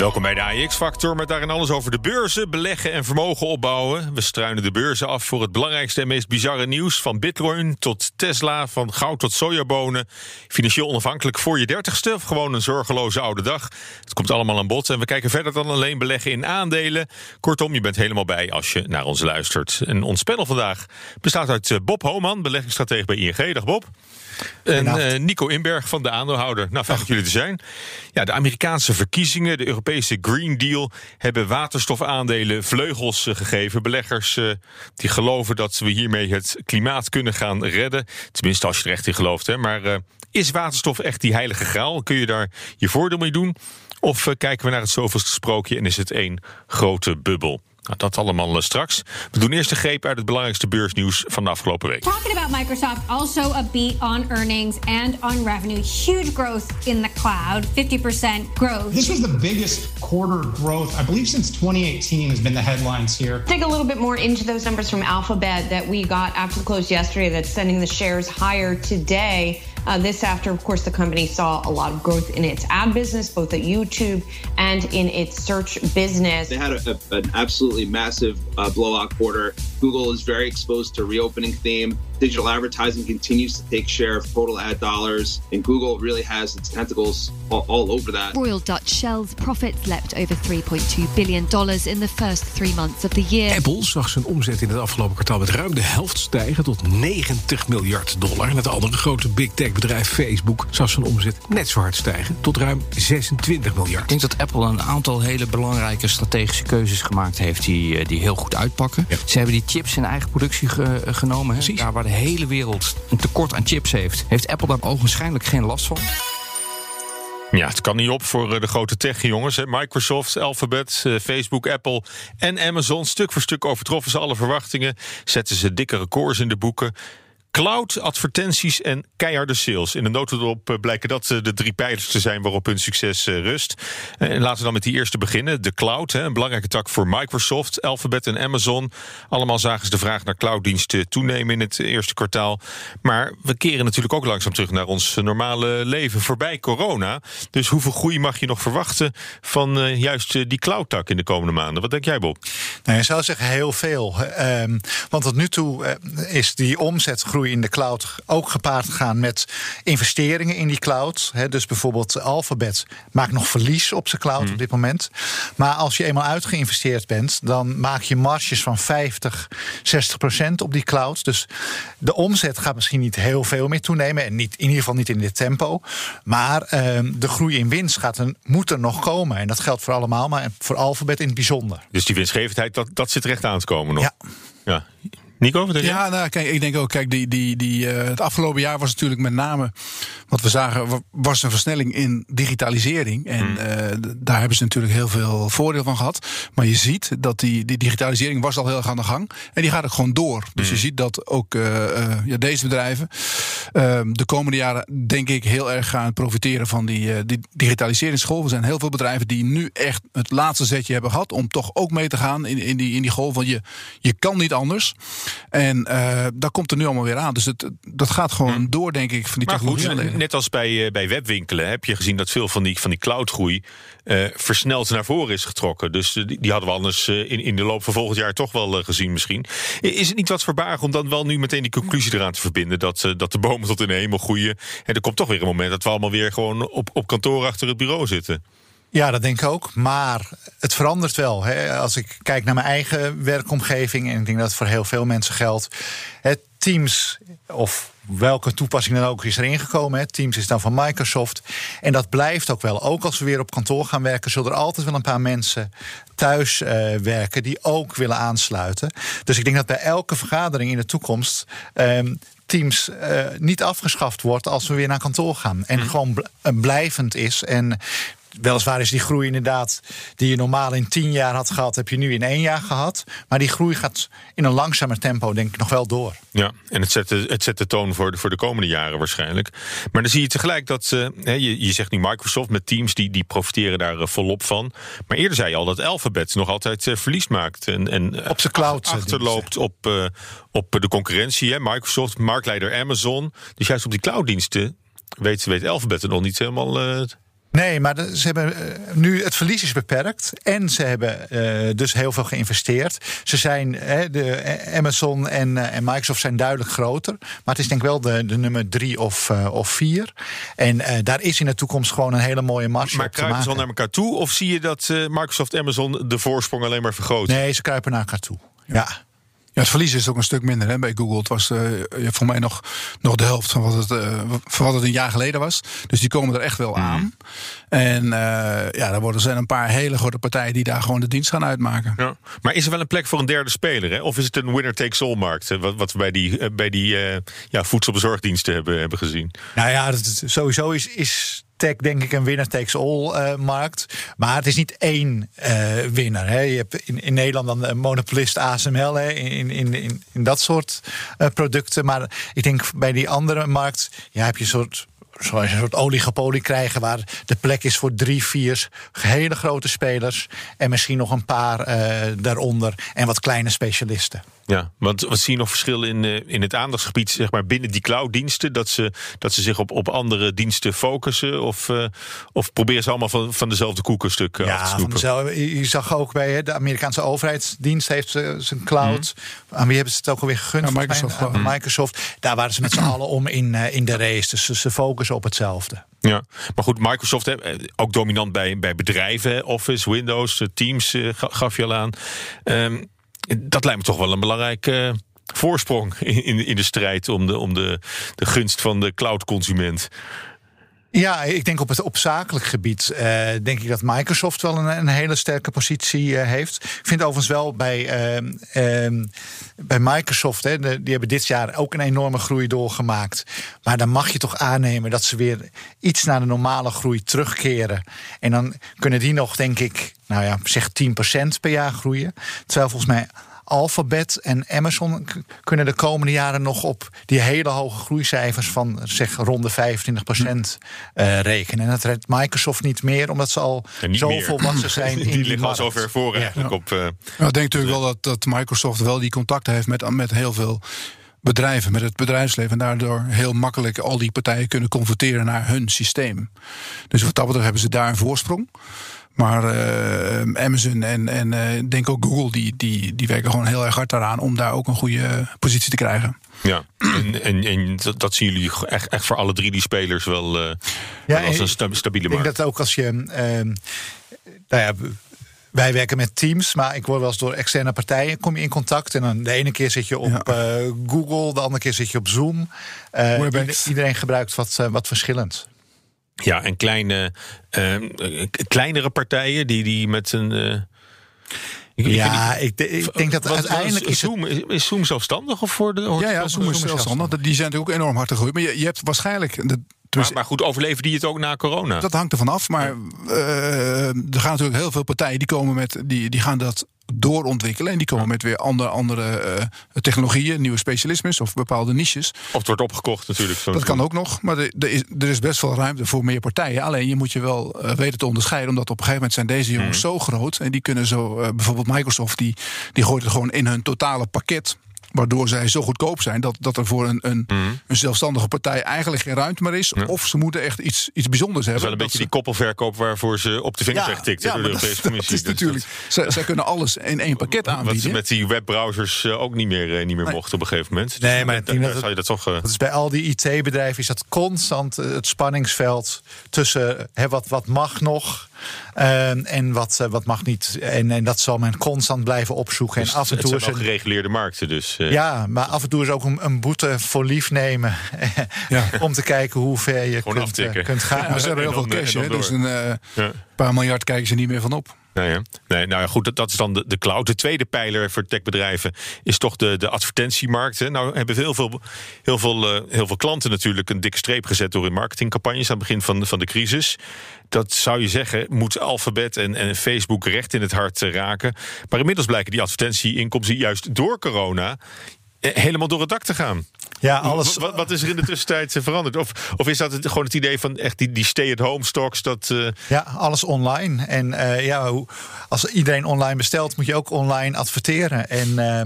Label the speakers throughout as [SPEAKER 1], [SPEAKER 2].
[SPEAKER 1] Welkom bij de AX-factor met daarin alles over de beurzen, beleggen en vermogen opbouwen. We struinen de beurzen af voor het belangrijkste en meest bizarre nieuws. Van bitcoin tot Tesla, van goud tot sojabonen. Financieel onafhankelijk voor je dertigste of gewoon een zorgeloze oude dag. Het komt allemaal aan bod en we kijken verder dan alleen beleggen in aandelen. Kortom, je bent helemaal bij als je naar ons luistert. En ons panel vandaag bestaat uit eh, Bob Homan, beleggingsstratege bij ING. Dag Bob. En uh, Nico Inberg van de aandeelhouder. Nou, fijn dat jullie er zijn. Ja, de Amerikaanse verkiezingen, de Europese Green Deal... hebben waterstofaandelen vleugels uh, gegeven. Beleggers uh, die geloven dat we hiermee het klimaat kunnen gaan redden. Tenminste, als je er echt in gelooft. Hè. Maar is waterstof echt die heilige graal? Kun je daar je voordeel mee doen? Of kijken we naar het zoveelste sprookje en is het één grote bubbel? Nou, dat allemaal uh, straks. We doen eerst de greep uit het belangrijkste beursnieuws van de afgelopen week.
[SPEAKER 2] Talking about Microsoft, also a beat on earnings and on revenue. Huge growth in the cloud, 50% growth.
[SPEAKER 3] This was the biggest quarter growth, I believe, since 2018 has been the headlines here.
[SPEAKER 4] Dig a little bit more into those numbers from Alphabet that we got after the close yesterday that's sending the shares higher today. Uh, this after, of course, the company saw a lot of growth in its ad business, both at YouTube and in its search business.
[SPEAKER 5] They had a, a, an absolutely massive uh, blowout quarter. Google is very exposed to reopening theme. Digital advertising continues to take share of total ad dollars, and Google really has its tentacles all, all over that.
[SPEAKER 6] Royal Dutch Shell's profits leapt over 3.2 billion dollars in the first three months of the year.
[SPEAKER 7] Apple zag zijn omzet in het afgelopen kwartaal met ruim de helft stijgen tot 90 miljard dollar. En het andere grote big tech bedrijf Facebook zag zijn omzet net zo hard stijgen tot ruim 26 miljard.
[SPEAKER 8] Ik denk dat Apple een aantal hele belangrijke strategische keuzes gemaakt heeft die, die heel goed uitpakken. Ja. Ze hebben die chips in eigen productie ge genomen. Hè? Daar waar de hele wereld een tekort aan chips heeft, heeft Apple daar ogenschijnlijk geen last van.
[SPEAKER 1] Ja, het kan niet op voor de grote tech-jongens. Microsoft, Alphabet, Facebook, Apple en Amazon. Stuk voor stuk overtroffen ze alle verwachtingen. Zetten ze dikke records in de boeken. Cloud, advertenties en keiharde sales. In de notendop blijken dat de drie pijlers te zijn waarop hun succes rust. En laten we dan met die eerste beginnen. De cloud, een belangrijke tak voor Microsoft, Alphabet en Amazon. Allemaal zagen ze de vraag naar clouddiensten toenemen in het eerste kwartaal. Maar we keren natuurlijk ook langzaam terug naar ons normale leven voorbij corona. Dus hoeveel groei mag je nog verwachten van juist die cloud-tak in de komende maanden? Wat denk jij, Bob?
[SPEAKER 9] Nou, je zou zeggen heel veel. Um, want tot nu toe is die omzetgroei in de cloud ook gepaard gegaan met investeringen in die cloud. dus bijvoorbeeld Alphabet maakt nog verlies op zijn cloud op dit moment. Maar als je eenmaal uitgeïnvesteerd bent, dan maak je marges van 50, 60 procent op die cloud. Dus de omzet gaat misschien niet heel veel meer toenemen. En niet, in ieder geval niet in dit tempo. Maar uh, de groei in winst gaat er, moet er nog komen. En dat geldt voor allemaal, maar voor Alphabet in het bijzonder.
[SPEAKER 1] Dus die winstgevendheid, dat, dat zit er echt aan te komen nog?
[SPEAKER 9] Ja.
[SPEAKER 1] ja. Nico, wat
[SPEAKER 10] Ja, nou, kijk, ik denk ook, kijk, die, die, die, uh, het afgelopen jaar was natuurlijk met name wat we zagen, was een versnelling in digitalisering. En hmm. uh, daar hebben ze natuurlijk heel veel voordeel van gehad. Maar je ziet dat die, die digitalisering was al heel erg aan de gang. En die gaat ook gewoon door. Dus
[SPEAKER 1] Hmm.
[SPEAKER 10] je ziet dat ook uh, ja, deze bedrijven de komende jaren, denk ik, heel erg gaan profiteren van die, die digitaliseringsgolf. Er zijn heel veel bedrijven die nu echt het laatste zetje hebben gehad om toch ook mee te gaan in, in, die, in die golf. Want je, je kan niet anders. En uh, dat komt er nu allemaal weer aan. Dus het, dat gaat gewoon hmm. door, denk ik, van die
[SPEAKER 1] maar
[SPEAKER 10] technologie.
[SPEAKER 1] Goed, net als bij, uh, bij webwinkelen heb je gezien dat veel van die, van die cloudgroei uh, versneld naar voren is getrokken. Dus die, die hadden we anders in, in de loop van volgend jaar toch wel gezien misschien. Is het niet wat verbaasd om dan wel nu meteen die conclusie eraan te verbinden... dat, dat de bomen tot in de hemel groeien? En er komt toch weer een moment dat we allemaal weer gewoon op, op kantoor achter het bureau zitten.
[SPEAKER 9] Ja, dat denk ik ook. Maar het verandert wel. Hè. Als ik kijk naar mijn eigen werkomgeving, en ik denk dat het voor heel veel mensen geldt. Het Teams, of welke toepassing dan ook, is erin gekomen. Hè. Teams is dan van Microsoft. En dat blijft ook wel. Ook als we weer op kantoor gaan werken, zullen er altijd wel een paar mensen thuis uh, werken die ook willen aansluiten. Dus ik denk dat bij elke vergadering in de toekomst. Um, Teams uh, niet afgeschaft wordt als we weer naar kantoor gaan. En mm. gewoon bl blijvend is. En weliswaar is die groei inderdaad die je normaal in tien jaar had gehad, heb je nu in één jaar gehad. Maar die groei gaat in een langzamer tempo, denk ik, nog wel door.
[SPEAKER 1] Ja, en het zet de, het zet de toon voor de, voor de komende jaren waarschijnlijk. Maar dan zie je tegelijk dat, uh, je, je zegt nu Microsoft met Teams, die, die profiteren daar uh, volop van. Maar eerder zei je al dat Alphabet nog altijd uh, verlies maakt. En, en
[SPEAKER 9] op zijn cloud
[SPEAKER 1] achterloopt op, op de concurrentie. Hè? Microsoft, marktleider Amazon. Dus juist op die clouddiensten weet, weet Alphabet er nog niet helemaal
[SPEAKER 9] Nee, maar ze hebben nu het verlies is beperkt en ze hebben uh, dus heel veel geïnvesteerd. Ze zijn de Amazon en, uh, en, Microsoft zijn duidelijk groter, maar het is denk ik wel de, de nummer drie of, uh, of vier. En daar is in de toekomst gewoon een hele mooie marge.
[SPEAKER 1] Maar kruipen ze al naar elkaar toe, of zie je dat Microsoft en Amazon de voorsprong alleen maar vergroten?
[SPEAKER 9] Nee, ze kruipen naar elkaar toe. ja.
[SPEAKER 10] Ja, het verlies is ook een stuk minder hè, bij Google. Het was uh, voor mij nog, nog de helft van wat, het, uh, van wat het een jaar geleden was. Dus die komen er echt wel
[SPEAKER 1] Mhm.
[SPEAKER 10] aan. En uh, ja, er worden zijn een paar hele grote partijen die daar gewoon de dienst gaan uitmaken.
[SPEAKER 1] Ja. Maar is er wel een plek voor een derde speler? Hè? Of is het een winner-takes-all-markt? Wat, wat we bij die, bij die ja, voedselbezorgdiensten hebben, hebben gezien.
[SPEAKER 9] Nou ja, dat, sowieso is, is tech denk ik een winner-takes-all uh, markt. Maar het is niet één uh, winnaar. Je hebt in, in Nederland dan een monopolist ASML hè, in, in, in, in dat soort producten. Maar ik denk bij die andere markt ja, heb je een soort zoals een soort oligopolie krijgen... waar de plek is voor drie, vier hele grote spelers... en misschien nog een paar uh, daaronder en wat kleine specialisten.
[SPEAKER 1] Ja, want wat zie je nog verschil in, uh, in het aandachtsgebied zeg maar, binnen die clouddiensten? Dat ze, dat ze zich op, op andere diensten focussen? Of, uh, of proberen ze allemaal van, van dezelfde koekenstuk
[SPEAKER 9] ja,
[SPEAKER 1] af te snoepen?
[SPEAKER 9] Dezelfde, je zag ook bij hè, de Amerikaanse overheidsdienst heeft zijn cloud. Mm. Aan wie hebben ze het ook alweer gegund?
[SPEAKER 10] Ja, Microsoft.
[SPEAKER 9] Mij, Microsoft. Daar waren ze met z'n allen om in, in de race. Dus ze, ze op hetzelfde.
[SPEAKER 1] Ja, maar goed, Microsoft ook dominant bij, bij bedrijven, Office, Windows, Teams gaf je al aan. Um, dat lijkt me toch wel een belangrijke uh, voorsprong in, in de strijd om de, om de, de gunst van de cloud-consument.
[SPEAKER 9] Ja, ik denk op het op zakelijk gebied uh, denk ik dat Microsoft wel een, een hele sterke positie uh, heeft. Ik vind overigens wel bij, uh, bij Microsoft, hè, die hebben dit jaar ook een enorme groei doorgemaakt. Maar dan mag je toch aannemen dat ze weer iets naar de normale groei terugkeren. En dan kunnen die nog, denk ik, nou ja, zeg 10% per jaar groeien. Terwijl volgens mij Alphabet en Amazon kunnen de komende jaren nog op die hele hoge groeicijfers van zeg rond de 25 procent uh, rekenen. En dat redt Microsoft niet meer, omdat ze al zo volwassen zijn.
[SPEAKER 1] die
[SPEAKER 9] in die
[SPEAKER 1] liggen al
[SPEAKER 9] markt.
[SPEAKER 1] zo ver voor eigenlijk
[SPEAKER 10] ja.
[SPEAKER 1] op. Uh,
[SPEAKER 10] nou, ik denk natuurlijk wel dat, dat Microsoft wel die contacten heeft met, met heel veel bedrijven, met het bedrijfsleven. En daardoor heel makkelijk al die partijen kunnen converteren naar hun systeem. Dus wat dat betreft hebben ze daar een voorsprong. Maar uh, Amazon en, en uh, denk ook Google, die, die, die werken gewoon heel erg hard daaraan om daar ook een goede positie te krijgen.
[SPEAKER 1] Ja, en, en, en dat, dat, zien jullie echt, echt voor alle drie die spelers wel, uh, ja, als een sta, stabiele
[SPEAKER 9] markt. Ik denk dat ook als je. nou ja, wij werken met teams, maar ik word wel eens door externe partijen kom je in contact. En dan de ene keer zit je op ja. uh, Google, de andere keer zit je op Zoom. Uh, iedereen gebruikt wat, uh, wat verschillend.
[SPEAKER 1] Ja, en kleine, kleinere partijen die, die met een.
[SPEAKER 9] Ik, ja, ik, ik, denk dat
[SPEAKER 1] wat,
[SPEAKER 9] uiteindelijk
[SPEAKER 1] is, Zoom, is, is Zoom zelfstandig of voor de?
[SPEAKER 10] Ja, ja, Zoom is zelfstandig. Die zijn natuurlijk ook enorm hard gegroeid. Maar je, je hebt waarschijnlijk. De,
[SPEAKER 1] maar, maar, goed, overleven die het ook na corona?
[SPEAKER 10] Dat hangt ervan af. Maar uh, er gaan natuurlijk heel veel partijen die komen met. Die, die gaan dat doorontwikkelen. En die komen met weer andere, andere uh, technologieën, nieuwe specialismes of bepaalde niches.
[SPEAKER 1] Of het wordt opgekocht natuurlijk.
[SPEAKER 10] Dat kan ook nog. Maar er, er, is, er is best wel ruimte voor meer partijen. Alleen je moet je wel uh, weten te onderscheiden. Omdat op een gegeven moment zijn deze jongens mm. zo groot. En die kunnen zo, bijvoorbeeld Microsoft, die, die gooit het gewoon in hun totale pakket. Waardoor zij zo goedkoop zijn dat, dat er voor een, een, mm. een zelfstandige partij eigenlijk geen ruimte meer is. Ja. Of ze moeten echt iets, iets bijzonders hebben.
[SPEAKER 1] Dat is wel een beetje
[SPEAKER 10] ze...
[SPEAKER 1] die koppelverkoop waarvoor ze op de vingers
[SPEAKER 10] ja,
[SPEAKER 1] ja, getikt
[SPEAKER 10] ja,
[SPEAKER 1] door de Europese
[SPEAKER 10] dat,
[SPEAKER 1] Commissie.
[SPEAKER 10] Dat is natuurlijk, zij, zij kunnen alles in één pakket aanbieden.
[SPEAKER 1] Wat ze met die webbrowsers uh, ook niet meer, uh, niet meer nee. mochten op een gegeven moment.
[SPEAKER 9] Nee, maar dat,
[SPEAKER 1] zou je dat toch. Uh...
[SPEAKER 9] Dat is bij al die IT-bedrijven is dat constant het spanningsveld tussen hè, wat, wat mag nog. Uh, en wat, uh, wat mag niet. En, en, dat zal men constant blijven opzoeken.
[SPEAKER 1] Dus
[SPEAKER 9] en af en toe
[SPEAKER 1] het zijn is gereguleerde markten dus.
[SPEAKER 9] Uh. Ja, maar af en toe is ook een, een boete voor lief nemen. ja. om te kijken hoe ver je kunt, kunt, gaan.
[SPEAKER 10] Ja, ze hebben heel veel cash. Hè, dus een ja. paar miljard kijken ze niet meer van op.
[SPEAKER 1] Nee, hè? nee, nou ja, goed, dat, dat is dan de, de cloud. De tweede pijler voor techbedrijven is toch de, de advertentiemarkt. Hè. Nou hebben heel veel, heel, veel, eh, heel veel klanten natuurlijk een dikke streep gezet door hun marketingcampagnes aan het begin van, van de crisis. Dat zou je zeggen, moet Alphabet en, en Facebook recht in het hart eh, raken. Maar inmiddels blijken die advertentieinkomsten juist door corona helemaal door het dak te gaan.
[SPEAKER 9] Ja, alles.
[SPEAKER 1] Wat, wat is er in de tussentijd eh, veranderd? Of, of is dat het, gewoon het idee van echt die, die stay-at-home stocks? Dat, uh...
[SPEAKER 9] Ja, alles online. En uh, ja, als iedereen online bestelt, moet je ook online adverteren. En uh,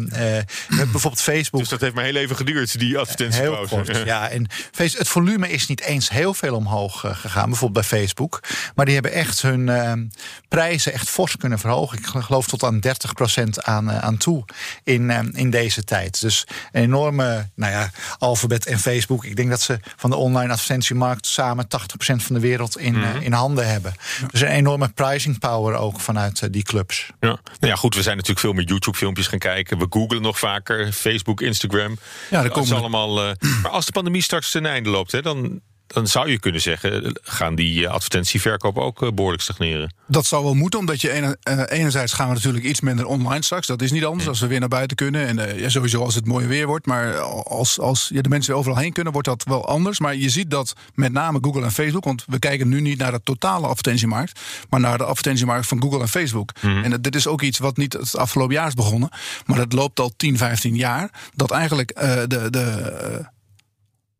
[SPEAKER 9] bijvoorbeeld Facebook.
[SPEAKER 1] Dus dat heeft maar heel even geduurd, die advertentiepauze.
[SPEAKER 9] Ja. En het volume is niet eens heel veel omhoog gegaan, bijvoorbeeld bij Facebook. Maar die hebben echt hun prijzen echt fors kunnen verhogen. Ik geloof tot aan 30% aan, aan toe in, in deze tijd. Dus een enorme, nou ja, Alphabet en Facebook. Ik denk dat ze van de online advertentiemarkt samen 80% van de wereld in,
[SPEAKER 1] Mhm.
[SPEAKER 9] uh, in handen hebben. Dus een enorme pricing power ook vanuit uh, die clubs.
[SPEAKER 1] Ja. Nou ja, goed, we zijn natuurlijk veel meer YouTube-filmpjes gaan kijken. We googlen nog vaker, Facebook, Instagram.
[SPEAKER 10] Ja, dat
[SPEAKER 1] komt allemaal. Uh, maar als de pandemie straks ten einde loopt, hè, dan dan zou je kunnen zeggen, gaan die advertentieverkoop ook behoorlijk stagneren.
[SPEAKER 10] Dat zou wel moeten, omdat je ene, uh, enerzijds gaan we natuurlijk iets minder online straks. Dat is niet anders als we weer naar buiten kunnen. En uh, ja, sowieso als het mooi weer wordt. Maar als, als ja, de mensen weer overal heen kunnen, wordt dat wel anders. Maar je ziet dat met name Google en Facebook, want we kijken nu niet naar de totale advertentiemarkt, maar naar de advertentiemarkt van Google en Facebook.
[SPEAKER 1] Mhm.
[SPEAKER 10] En dit is ook iets wat niet het afgelopen jaar is begonnen, maar dat loopt al 10, 15 jaar. Dat eigenlijk de. de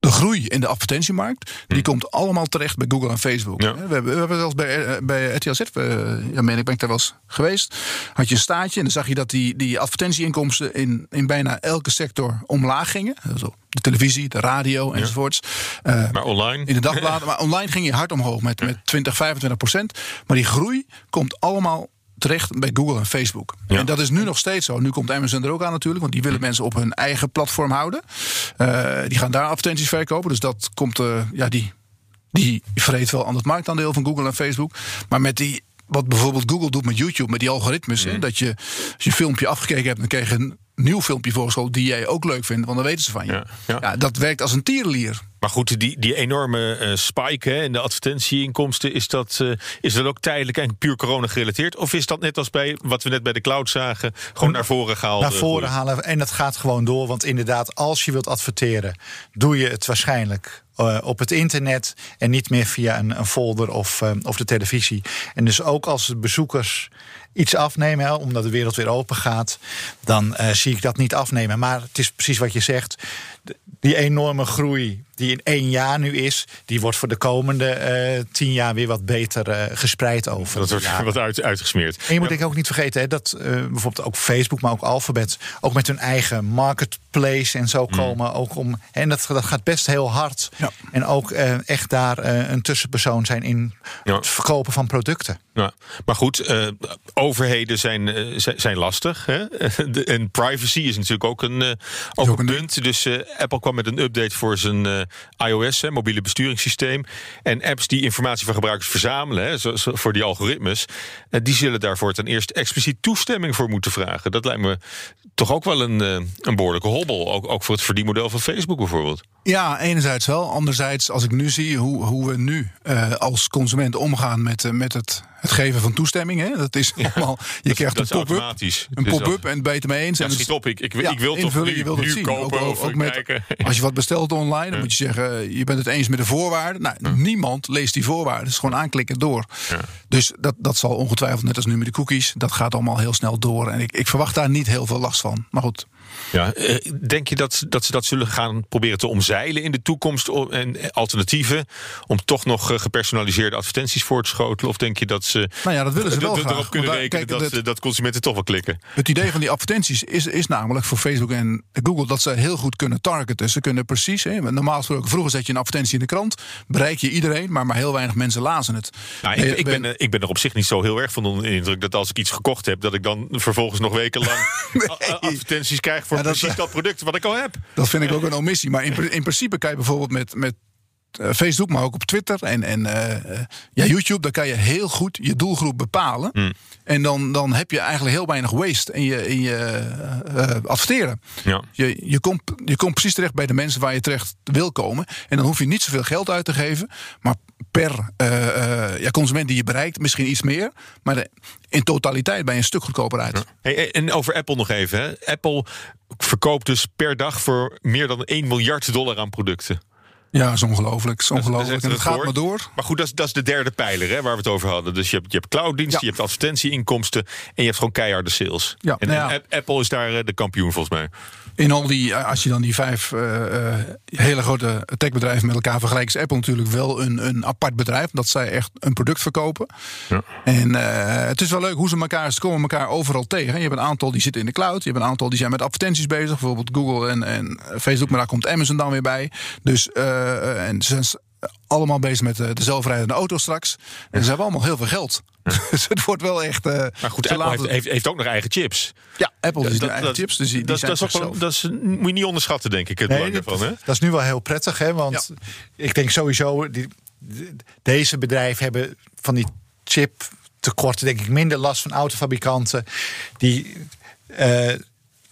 [SPEAKER 10] de groei in de advertentiemarkt, die komt allemaal terecht bij Google en Facebook.
[SPEAKER 1] Ja.
[SPEAKER 10] We, hebben, we hebben zelfs bij, bij RTLZ, we, ja, meen ik ben ik daar wel eens geweest, had je een staatje en dan zag je dat die, die advertentieinkomsten in, in bijna elke sector omlaag gingen. Zo, de televisie, de radio enzovoorts.
[SPEAKER 1] Uh, maar online?
[SPEAKER 10] In de dagbladen, maar online ging je hard omhoog met, met 20, 25 procent. Maar die groei komt allemaal terecht bij Google en Facebook. Ja. En dat is nu nog steeds zo. Nu komt Amazon er ook aan natuurlijk, want die willen mensen op hun eigen platform houden. Uh, die gaan daar advertenties verkopen, dus dat komt, uh, ja, die, die vreet wel aan het marktaandeel van Google en Facebook. Maar met die, wat bijvoorbeeld Google doet met YouTube, met die algoritmes, mm. hè, dat je als je een filmpje afgekeken hebt, dan krijg je een nieuw filmpje voorgeschoteld die jij ook leuk vindt, want dan weten ze van je. Ja, ja. ja dat werkt als een tierenlier.
[SPEAKER 1] Maar goed, die, die enorme uh, spike hè, in de advertentieinkomsten, is dat, uh, is dat ook tijdelijk en puur corona gerelateerd? Of is dat net als bij wat we net bij de cloud zagen, gewoon naar voren gehaald?
[SPEAKER 9] Naar voren halen en dat gaat gewoon door. Want inderdaad, als je wilt adverteren, doe je het waarschijnlijk uh, op het internet en niet meer via een, een folder of, uh, of de televisie. En dus ook als de bezoekers iets afnemen, hè, omdat de wereld weer open gaat, dan uh, zie ik dat niet afnemen. Maar het is precies wat je zegt. Die enorme groei die in één jaar nu is, die wordt voor de komende uh, tien jaar weer wat beter uh, gespreid over.
[SPEAKER 1] Dat wordt wat uit, uitgesmeerd.
[SPEAKER 9] En je moet ja. ik ook niet vergeten hè, dat uh, bijvoorbeeld ook Facebook, maar ook Alphabet, ook met hun eigen marketplace en zo komen. Mm. Ook om, en dat, dat gaat best heel hard. Ja. En ook echt daar een tussenpersoon zijn in ja. het verkopen van producten.
[SPEAKER 1] Ja. Maar goed, overheden zijn, zijn lastig. Hè? En privacy is natuurlijk ook een, ook ook een punt. Dus Apple kwam met een update voor zijn iOS, hè, mobiele besturingssysteem. En apps die informatie van gebruikers verzamelen, hè, zo, zo, voor die algoritmes, uh, die zullen daarvoor ten eerste expliciet toestemming voor moeten vragen. Dat lijkt me toch ook wel een, uh, een behoorlijke hobbel. Ook, ook voor het verdienmodel van Facebook bijvoorbeeld.
[SPEAKER 10] Ja, enerzijds wel. Anderzijds, als ik nu zie hoe, hoe we nu als consument omgaan met, met het, het geven van toestemming. Hè? Dat is ja, allemaal. Je
[SPEAKER 1] dat,
[SPEAKER 10] krijgt
[SPEAKER 1] dat
[SPEAKER 10] een pop-up. Een pop-up en het mee eens.
[SPEAKER 1] Ja,
[SPEAKER 10] en
[SPEAKER 1] schiet op, ik, ik, ja, ik wil toch nu, nu
[SPEAKER 10] het zien.
[SPEAKER 1] kopen
[SPEAKER 10] ook,
[SPEAKER 1] of
[SPEAKER 10] ook met, Als je wat bestelt online, dan moet je zeggen, je bent het eens met de voorwaarden. Nou, niemand leest die voorwaarden. Het is gewoon aanklikken door. Dus dat, dat zal ongetwijfeld, net als nu met de cookies, dat gaat allemaal heel snel door. En ik, ik verwacht daar niet heel veel last van. Maar goed.
[SPEAKER 1] Ja, denk je dat, dat ze dat zullen gaan proberen te omzeilen in de toekomst en alternatieven om toch nog gepersonaliseerde advertenties voor te schotelen? Of denk je dat ze,
[SPEAKER 10] nou ja, dat willen ze wel
[SPEAKER 1] erop
[SPEAKER 10] graag,
[SPEAKER 1] kunnen rekenen dat, dat, dat consumenten toch wel klikken?
[SPEAKER 10] Het idee van die advertenties is, is namelijk voor Facebook en Google dat ze heel goed kunnen targeten. Ze kunnen precies, hè, normaal gesproken, vroeger zet je een advertentie in de krant, bereik je iedereen, maar maar heel weinig mensen lazen het.
[SPEAKER 1] Nou, ik, ik, ben, ik ben er op zich niet zo heel erg van onder de indruk dat als ik iets gekocht heb, dat ik dan vervolgens nog wekenlang nee. advertenties krijg voor ja, dat, precies dat product wat ik al heb.
[SPEAKER 10] Dat vind ik ook een omissie. Maar in, in principe kan je bijvoorbeeld met, met eh, Facebook, maar ook op Twitter en, en eh, ja, YouTube, dan kan je heel goed je doelgroep bepalen.
[SPEAKER 1] Hmm.
[SPEAKER 10] En dan, dan heb je eigenlijk heel weinig waste in je, in je eh, adverteren.
[SPEAKER 1] Ja.
[SPEAKER 10] Je, je, komt, je komt precies terecht bij de mensen waar je terecht wil komen. En dan hoef je niet zoveel geld uit te geven. Maar per eh, eh, ja, consument die je bereikt, misschien iets meer. Maar in totaliteit ben je een stuk goedkoper uit.
[SPEAKER 1] Hey, en over Apple nog even. Hè. Apple verkoopt dus per dag voor meer dan 1 miljard dollar aan producten.
[SPEAKER 10] Ja, is ongelooflijk. Dat is ongelooflijk. En het gaat maar door.
[SPEAKER 1] Maar goed, dat is, dat is de derde pijler hè, waar we het over hadden. Dus je hebt, je hebt clouddiensten,
[SPEAKER 10] Ja.
[SPEAKER 1] je hebt advertentieinkomsten... en je hebt gewoon keiharde sales.
[SPEAKER 10] Ja,
[SPEAKER 1] en,
[SPEAKER 10] nou ja.
[SPEAKER 1] Apple is daar eh, de kampioen volgens mij.
[SPEAKER 10] In al die, als je dan die vijf eh, eh, hele grote techbedrijven met elkaar vergelijkt, is Apple natuurlijk wel een, een apart bedrijf. Dat zij echt een product verkopen.
[SPEAKER 1] Ja.
[SPEAKER 10] En eh, het is wel leuk hoe ze elkaar, ze komen elkaar overal tegen. Je hebt een aantal die zitten in de cloud. Je hebt een aantal die zijn met advertenties bezig. Bijvoorbeeld Google en, en Facebook. Maar daar komt Amazon dan weer bij. Dus eh, en ze allemaal bezig met eh, de zelfrijdende auto straks. En ze hebben allemaal heel veel geld. dus het wordt wel echt. eh,
[SPEAKER 1] Maar goed, Apple heeft, heeft, heeft ook nog eigen chips.
[SPEAKER 10] ja, Apple
[SPEAKER 1] Dat-
[SPEAKER 10] zijn eigen
[SPEAKER 1] dat-
[SPEAKER 10] chips. Dus die,
[SPEAKER 1] dat,
[SPEAKER 10] zijn
[SPEAKER 1] dat, is ook wel, dat is, moet je niet onderschatten, denk ik, het
[SPEAKER 9] Nee,
[SPEAKER 1] belang
[SPEAKER 9] dat,
[SPEAKER 1] daarvan. Hè?
[SPEAKER 9] dat is nu wel heel prettig, hè? Want ik denk sowieso, die, de- deze bedrijven hebben van die chip tekorten, denk ik, minder last van autofabrikanten. Die. eh,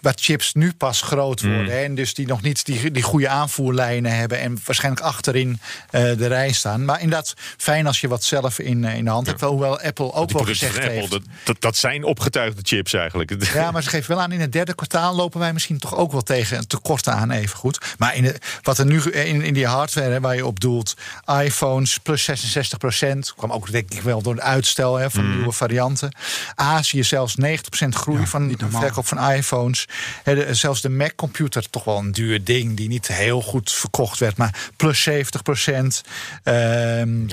[SPEAKER 9] waar chips nu pas groot worden. hè, En dus die nog niet die, die goede aanvoerlijnen hebben. En waarschijnlijk achterin eh, de rij staan. Maar inderdaad, fijn als je wat zelf in, eh, in de hand hebt. Wel, Hoewel Apple ook
[SPEAKER 1] Die
[SPEAKER 9] wel gezegd
[SPEAKER 1] van Apple,
[SPEAKER 9] heeft.
[SPEAKER 1] dat, dat, dat zijn opgetuigde chips eigenlijk.
[SPEAKER 9] Ja, maar ze geeft wel aan in het derde kwartaal lopen wij misschien toch ook wel tegen een tekort aan even goed. Maar in de, wat er nu in, in die hardware hè, waar je op doelt, iPhones plus 66 procent, kwam ook denk ik wel door het uitstel hè, van nieuwe varianten. Azië zelfs 90% groei van de
[SPEAKER 10] normaal.
[SPEAKER 9] verkoop van iPhones. Zelfs de Mac computer, toch wel een duur ding die niet heel goed verkocht werd, maar plus 70 procent. Ehm,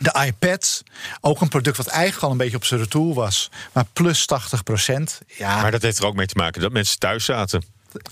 [SPEAKER 9] De iPad, ook een product wat eigenlijk al een beetje op zijn retour was, maar plus 80 procent. Ja,
[SPEAKER 1] Maar dat heeft er ook mee te maken dat mensen thuis zaten.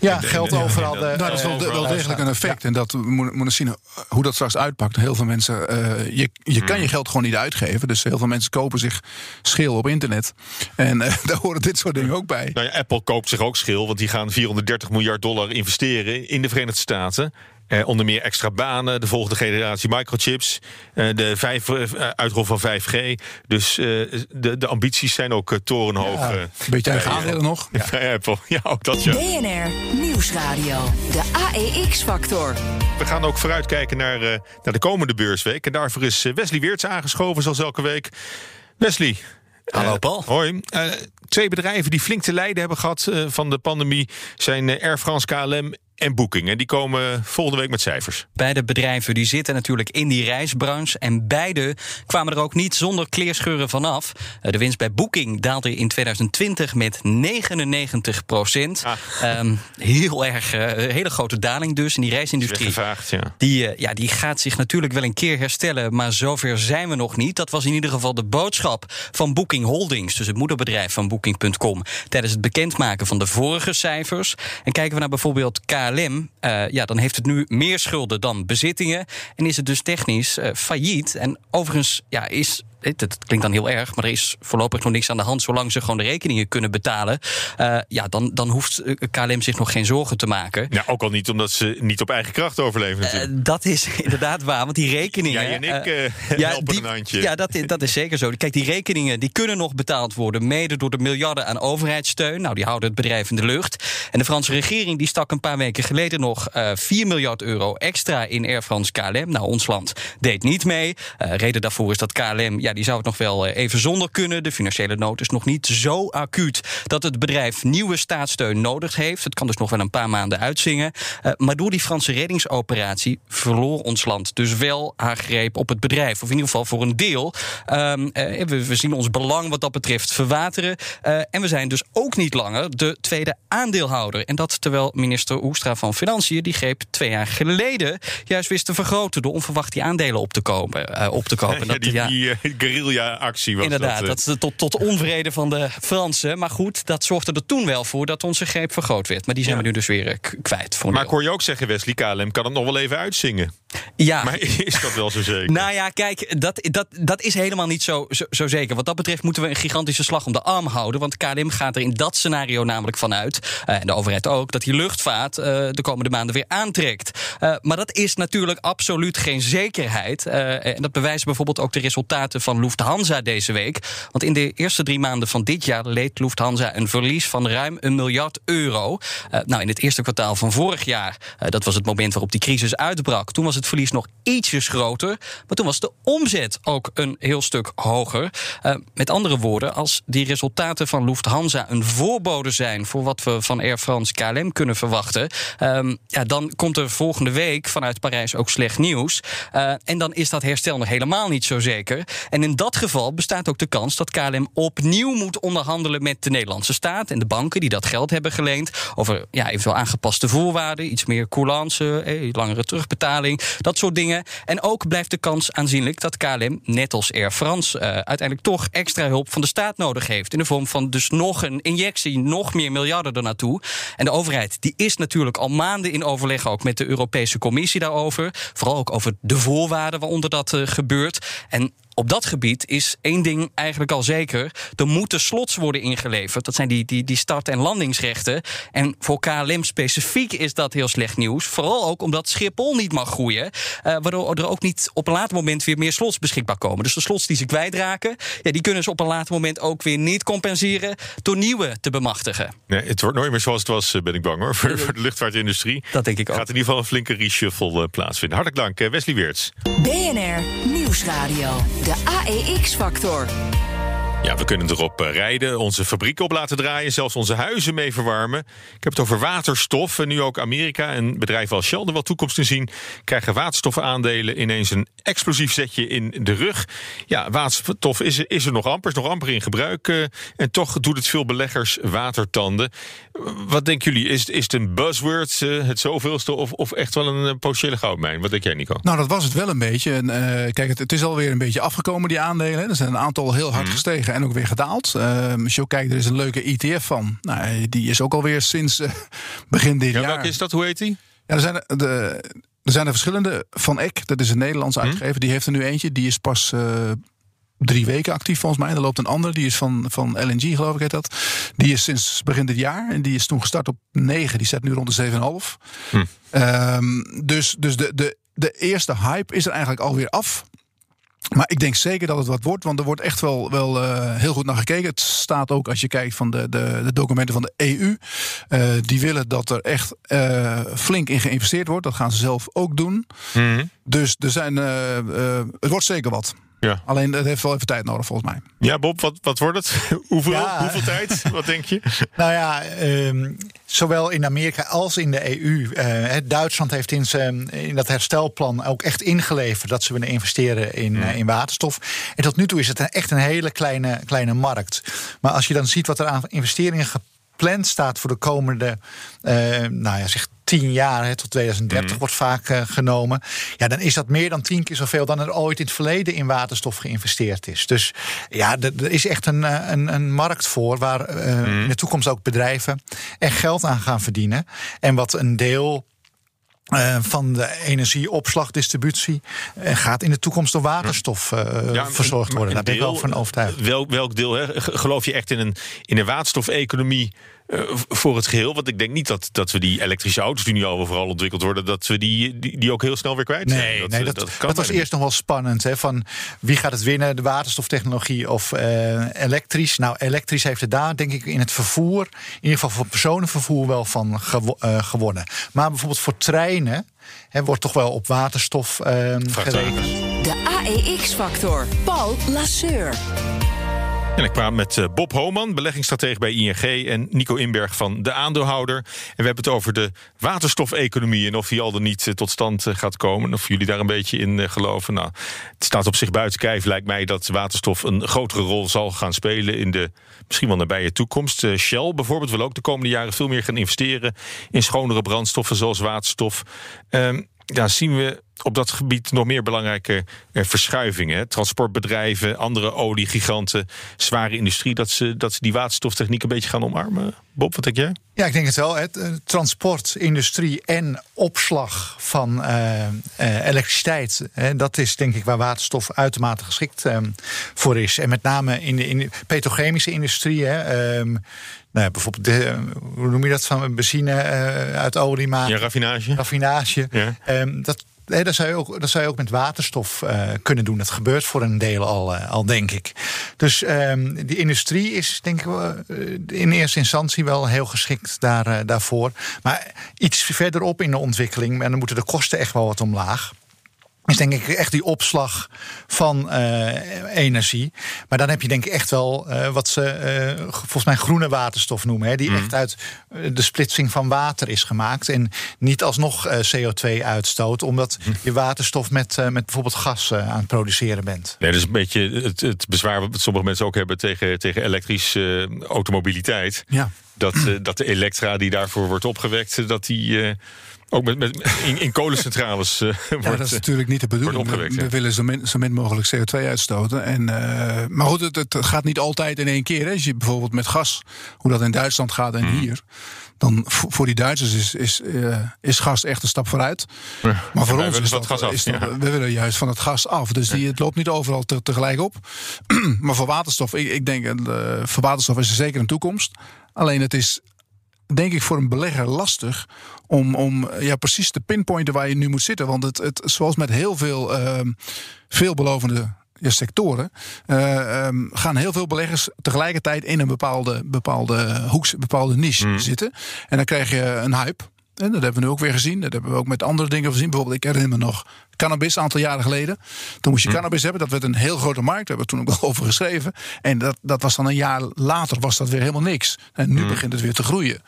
[SPEAKER 9] Ja, geld overal. de-
[SPEAKER 1] en-
[SPEAKER 10] Nou, dat is wel,
[SPEAKER 9] eh,
[SPEAKER 10] degelijk een effect. En dat we moeten moeten zien hoe dat straks uitpakt. Heel veel mensen, eh, je, je kan je geld gewoon niet uitgeven. Dus heel veel mensen kopen zich schil op internet. En eh, daar horen dit soort dingen ook bij.
[SPEAKER 1] Nou ja, Apple koopt zich ook schil, want die gaan 430 miljard dollar investeren in de Verenigde Staten. Eh, onder meer extra banen, de volgende generatie microchips, eh, de vijf, eh, uitrol van 5G. Dus eh, de, de ambities zijn ook eh, torenhoog.
[SPEAKER 9] Ja,
[SPEAKER 1] eh,
[SPEAKER 10] Een beetje eigen aandelen nog.
[SPEAKER 1] bij Apple. Ja, ook dat ja.
[SPEAKER 11] BNR Nieuwsradio. De AEX-factor.
[SPEAKER 1] We gaan ook vooruitkijken naar, eh, naar de komende beursweek. En daarvoor is Wesley Weerts aangeschoven, zoals elke week. Wesley.
[SPEAKER 12] Hallo, Paul.
[SPEAKER 1] Hoi. Eh, twee bedrijven die flink te lijden hebben gehad eh, van de pandemie zijn Air France, KLM en Booking. En die komen volgende week met cijfers.
[SPEAKER 12] Beide bedrijven die zitten natuurlijk in die reisbranche. En beide kwamen er ook niet zonder kleerscheuren vanaf. Eh, De winst bij Booking daalde in 2020 met 99 procent. heel erg, eh, een hele grote daling dus in die reisindustrie.
[SPEAKER 1] Weggevaagd, ja.
[SPEAKER 12] Die, eh, ja, die gaat zich natuurlijk wel een keer herstellen, maar zover zijn we nog niet. Dat was in ieder geval de boodschap van Booking Holdings, dus het moederbedrijf van Booking.com, tijdens het bekendmaken van de vorige cijfers. En kijken we naar bijvoorbeeld KLM, eh, ja, dan heeft het nu meer schulden dan bezittingen en is het dus technisch eh, failliet. En overigens ja, is het klinkt dan heel erg, maar er is voorlopig nog niks aan de hand. Zolang ze gewoon de rekeningen kunnen betalen, eh, ja, dan, dan hoeft eh, KLM zich nog geen zorgen te maken.
[SPEAKER 1] Ja, ook al niet omdat ze niet op eigen kracht overleven.
[SPEAKER 12] Eh, dat is inderdaad waar, want die rekeningen...
[SPEAKER 1] Jij en ik
[SPEAKER 12] eh,
[SPEAKER 1] eh, helpen
[SPEAKER 12] die-
[SPEAKER 1] een handje.
[SPEAKER 12] Ja, dat, is- dat is zeker zo. Kijk, die rekeningen die kunnen nog betaald worden... mede door de miljarden aan overheidssteun. Nou, die houden het bedrijf in de lucht. En de Franse regering die stak een paar weken geleden nog... eh 4 miljard euro extra in Air France KLM. Nou, ons land deed niet mee. Reden daarvoor is dat KLM, ja, die zou het nog wel eh, even zonder kunnen. De financiële nood is nog niet zo acuut... dat het bedrijf nieuwe staatssteun nodig heeft. Het kan dus nog wel een paar maanden uitzingen. Eh, maar door die Franse reddingsoperatie verloor ons land dus wel haar greep op het bedrijf. Of in ieder geval voor een deel. Ehm, eh, we, we zien ons belang wat dat betreft verwateren. En we zijn dus ook niet langer de tweede aandeelhouder. En dat terwijl minister Oestra van Financiën die greep twee jaar geleden juist wist te vergroten door onverwacht die aandelen op te kopen. eh, op te kopen.
[SPEAKER 1] Ja,
[SPEAKER 12] Dat-
[SPEAKER 1] die
[SPEAKER 12] ja,
[SPEAKER 1] die guerrilla-actie was
[SPEAKER 12] Inderdaad,
[SPEAKER 1] dat.
[SPEAKER 12] dat, is tot, tot onvrede van de Fransen. Maar goed, dat zorgde er toen wel voor dat onze greep vergroot werd. Maar die zijn we nu dus weer eh, kwijt. Voor
[SPEAKER 1] Maar ik hoor je ook zeggen, Wesley, KLM kan het nog wel even uitzingen.
[SPEAKER 12] Ja.
[SPEAKER 1] Maar is dat wel zo zeker?
[SPEAKER 12] Nou ja, kijk, dat, dat, dat is helemaal niet zo, zo, zo, zeker. Wat dat betreft moeten we een gigantische slag om de arm houden. Want KLM gaat er in dat scenario namelijk vanuit, uh, en de overheid ook, dat die luchtvaart uh, de komende maanden weer aantrekt. Uh, maar dat is natuurlijk absoluut geen zekerheid. en dat bewijzen bijvoorbeeld ook de resultaten van Lufthansa deze week. Want in de eerste drie maanden van dit jaar leed Lufthansa een verlies van ruim een miljard euro. nou, in het eerste kwartaal van vorig jaar, dat was het moment waarop die crisis uitbrak, toen was het verlies nog ietsjes groter. Maar toen was de omzet ook een heel stuk hoger. Uh, met andere woorden, als die resultaten van Lufthansa een voorbode zijn voor wat we van Air France KLM kunnen verwachten, um, ja, dan komt er volgende week vanuit Parijs ook slecht nieuws. Uh, en dan is dat herstel nog helemaal niet zo zeker. En in dat geval bestaat ook de kans dat KLM opnieuw moet onderhandelen met de Nederlandse staat en de banken die dat geld hebben geleend over ja, eventueel aangepaste voorwaarden, iets meer coulance, eh, langere terugbetaling, dat soort dingen. En ook blijft de kans aanzienlijk dat KLM, net als Air France, uh, uiteindelijk toch extra hulp van de staat nodig heeft. In de vorm van dus nog een injectie, nog meer miljarden ernaartoe. En de overheid die is natuurlijk al maanden in overleg ook met de Europese Commissie daarover. Vooral ook over de voorwaarden waaronder dat uh, gebeurt. En op dat gebied is één ding eigenlijk al zeker. Er moeten slots worden ingeleverd. Dat zijn die, die, die start- en landingsrechten. En voor KLM specifiek is dat heel slecht nieuws. Vooral ook omdat Schiphol niet mag groeien. Uh, waardoor er ook niet op een later moment weer meer slots beschikbaar komen. Dus de slots die ze kwijtraken, ja, die kunnen ze op een later moment ook weer niet compenseren door nieuwe te bemachtigen.
[SPEAKER 1] Nee, het wordt nooit meer zoals het was, ben ik bang hoor. Voor, voor de luchtvaartindustrie.
[SPEAKER 12] Dat denk ik ook.
[SPEAKER 1] Gaat in ieder geval een flinke reshuffle uh, plaatsvinden. Hartelijk dank, Wesley Weerts.
[SPEAKER 11] BNR Nieuwsradio. De AEX-factor.
[SPEAKER 1] Ja, we kunnen erop rijden, onze fabrieken op laten draaien, zelfs onze huizen mee verwarmen. Ik heb het over waterstof. En nu ook Amerika en bedrijven als Shell er wel toekomst in zien, krijgen waterstofaandelen ineens een explosief zetje in de rug. Ja, waterstof is, is er nog amper, is nog amper in gebruik. En toch doet het veel beleggers watertanden. Wat denken jullie? Is, is het een buzzword, het zoveelste, of, of echt wel een potentiële goudmijn? Wat denk jij, Nico?
[SPEAKER 10] Nou, dat was het wel een beetje. En, kijk, het, het, is alweer een beetje afgekomen, die aandelen. Er zijn een aantal heel hard mm. gestegen en ook weer gedaald. Als je ook kijkt, er is een leuke ETF van. Nou, die is ook alweer sinds uh, begin dit
[SPEAKER 1] ja,
[SPEAKER 10] jaar.
[SPEAKER 1] Welke is dat? Hoe heet die?
[SPEAKER 10] Ja, er zijn de, er zijn er verschillende. Van Eck, dat is een Nederlands uitgever, die heeft er nu eentje. Die is pas uh, drie weken actief volgens mij. En er loopt een andere, die is van, van LNG, geloof ik heet dat. Die is sinds begin dit jaar. En die is toen gestart op 9. Die staat nu rond de 7,5. Hm. Um, dus dus de, de, de eerste hype is er eigenlijk alweer af. Maar ik denk zeker dat het wat wordt, want er wordt echt wel, wel uh, heel goed naar gekeken. Het staat ook als je kijkt van de, de, de documenten van de EU. Uh, die willen dat er echt uh, flink in geïnvesteerd wordt. Dat gaan ze zelf ook doen. Mm. Dus er zijn, het wordt zeker wat.
[SPEAKER 1] Ja.
[SPEAKER 10] Alleen het heeft wel even tijd nodig volgens mij.
[SPEAKER 1] Ja, Bob, wat, wat wordt het? hoeveel, ja. hoeveel tijd? Wat denk je?
[SPEAKER 9] Nou ja, um, zowel in Amerika als in de EU. Uh, Duitsland heeft in, zijn, in dat herstelplan ook echt ingeleverd dat ze willen investeren in, uh, in waterstof. En tot nu toe is het een, echt een hele kleine, kleine markt. Maar als je dan ziet wat er aan investeringen gepland staat voor de komende, uh, nou ja, zeg tien jaar, hè, tot 2030 mm. wordt vaak uh, genomen. Ja, dan is dat meer dan tien keer zoveel dan er ooit in het verleden in waterstof geïnvesteerd is. Dus ja, er is echt een, een, een markt voor waar uh, mm. in de toekomst ook bedrijven echt geld aan gaan verdienen. En wat een deel uh, van de energieopslagdistributie uh, gaat in de toekomst door waterstof uh, ja, verzorgd worden. Daar ben ik wel van overtuigd.
[SPEAKER 1] Welk, welk deel? Hè? Geloof je echt in een, in een waterstofeconomie? Uh, voor het geheel. Want ik denk niet dat, dat we die elektrische auto's die nu al overal ontwikkeld worden, dat we die, die, die ook heel snel weer kwijt zijn.
[SPEAKER 9] Nee, dat, nee, dat, dat, dat was eerst nog wel spannend. Hè, van wie gaat het winnen, de waterstoftechnologie of uh, elektrisch? Nou, elektrisch heeft het daar, denk ik, in het vervoer, in ieder geval voor personenvervoer, wel van gewo uh, gewonnen. Maar bijvoorbeeld voor treinen. He, wordt toch wel op waterstof gerekend.
[SPEAKER 11] De AEX-factor. Paul Lasseur.
[SPEAKER 1] En ik praat met Bob Homan, beleggingsstratege bij ING... en Nico Inberg van De Aandeelhouder. En we hebben het over de waterstofeconomie... en of die al dan niet tot stand gaat komen. Of jullie daar een beetje in geloven. Nou, het staat op zich buiten kijf. Lijkt mij dat waterstof een grotere rol zal gaan spelen... in de misschien wel nabije toekomst. Shell bijvoorbeeld wil ook de komende jaren veel meer gaan investeren... in schonere brandstoffen zoals waterstof. Um, ja, zien we op dat gebied nog meer belangrijke eh, verschuivingen? Hè? Transportbedrijven, andere oliegiganten, zware industrie, dat ze, dat ze die waterstoftechniek een beetje gaan omarmen? Bob, wat denk jij?
[SPEAKER 9] Ja, ik denk het wel. Het, eh, transport, industrie en opslag van eh, elektriciteit. hè, dat is denk ik waar waterstof uitermate geschikt eh, voor is. En met name in de, in de petrochemische industrie. Hè, ehm, nou, ja, bijvoorbeeld, de, hoe noem je dat van benzine uit olie maken?
[SPEAKER 1] Ja, raffinage.
[SPEAKER 9] Raffinage.
[SPEAKER 1] Ja.
[SPEAKER 9] Ehm, dat, dat, zou je ook, dat zou ook met waterstof eh, kunnen doen. Dat gebeurt voor een deel al, eh, al denk ik. Dus ehm, die industrie is denk ik eh, in eerste instantie wel heel geschikt daar, daarvoor. Maar iets verderop in de ontwikkeling, en dan moeten de kosten echt wel wat omlaag is denk ik echt die opslag van eh, energie. Maar dan heb je denk ik echt wel eh, wat ze eh, volgens mij groene waterstof noemen. Hè, die echt uit de splitsing van water is gemaakt. En niet alsnog eh, CO2 uitstoot. Omdat je waterstof met, met bijvoorbeeld gas aan het produceren bent.
[SPEAKER 1] Nee, dat is een beetje het, het bezwaar wat sommige mensen ook hebben tegen, tegen elektrische automobiliteit.
[SPEAKER 10] Ja.
[SPEAKER 1] Dat, dat de elektra die daarvoor wordt opgewekt, dat die ook met, met, in, in kolencentrales
[SPEAKER 10] Ja,
[SPEAKER 1] wordt,
[SPEAKER 10] dat is
[SPEAKER 1] eh,
[SPEAKER 10] natuurlijk niet de bedoeling.
[SPEAKER 1] opgewekt,
[SPEAKER 10] we, we
[SPEAKER 1] ja.
[SPEAKER 10] willen zo min, zo min mogelijk CO2 uitstoten. En, eh, maar goed, het, het gaat niet altijd in één keer. Hè. Als je bijvoorbeeld met gas, hoe dat in Duitsland gaat en
[SPEAKER 1] Mhm.
[SPEAKER 10] hier. Dan voor die Duitsers is, is, is gas echt een stap vooruit. Maar voor ons is
[SPEAKER 1] van
[SPEAKER 10] dat,
[SPEAKER 1] gas af,
[SPEAKER 10] is dat-
[SPEAKER 1] ja.
[SPEAKER 10] we willen juist van het gas af. Dus die, het loopt niet overal te- tegelijk op. maar voor waterstof, ik, ik denk, voor waterstof is er zeker een toekomst. Alleen het is denk ik voor een belegger lastig om, om ja, precies te pinpointen waar je nu moet zitten. Want het, het, zoals met heel veel ehm, veelbelovende ja, sectoren eh, ehm, gaan heel veel beleggers tegelijkertijd in een bepaalde, bepaalde hoek, bepaalde niche zitten. En dan krijg je een hype. En dat hebben we nu ook weer gezien. Dat hebben we ook met andere dingen gezien. Bijvoorbeeld, ik herinner me nog cannabis een aantal jaren geleden. Toen moest je cannabis hebben. Dat werd een heel grote markt. Daar hebben we toen ook over geschreven. En dat, dat was dan een jaar later was dat weer helemaal niks. En nu begint het weer te groeien.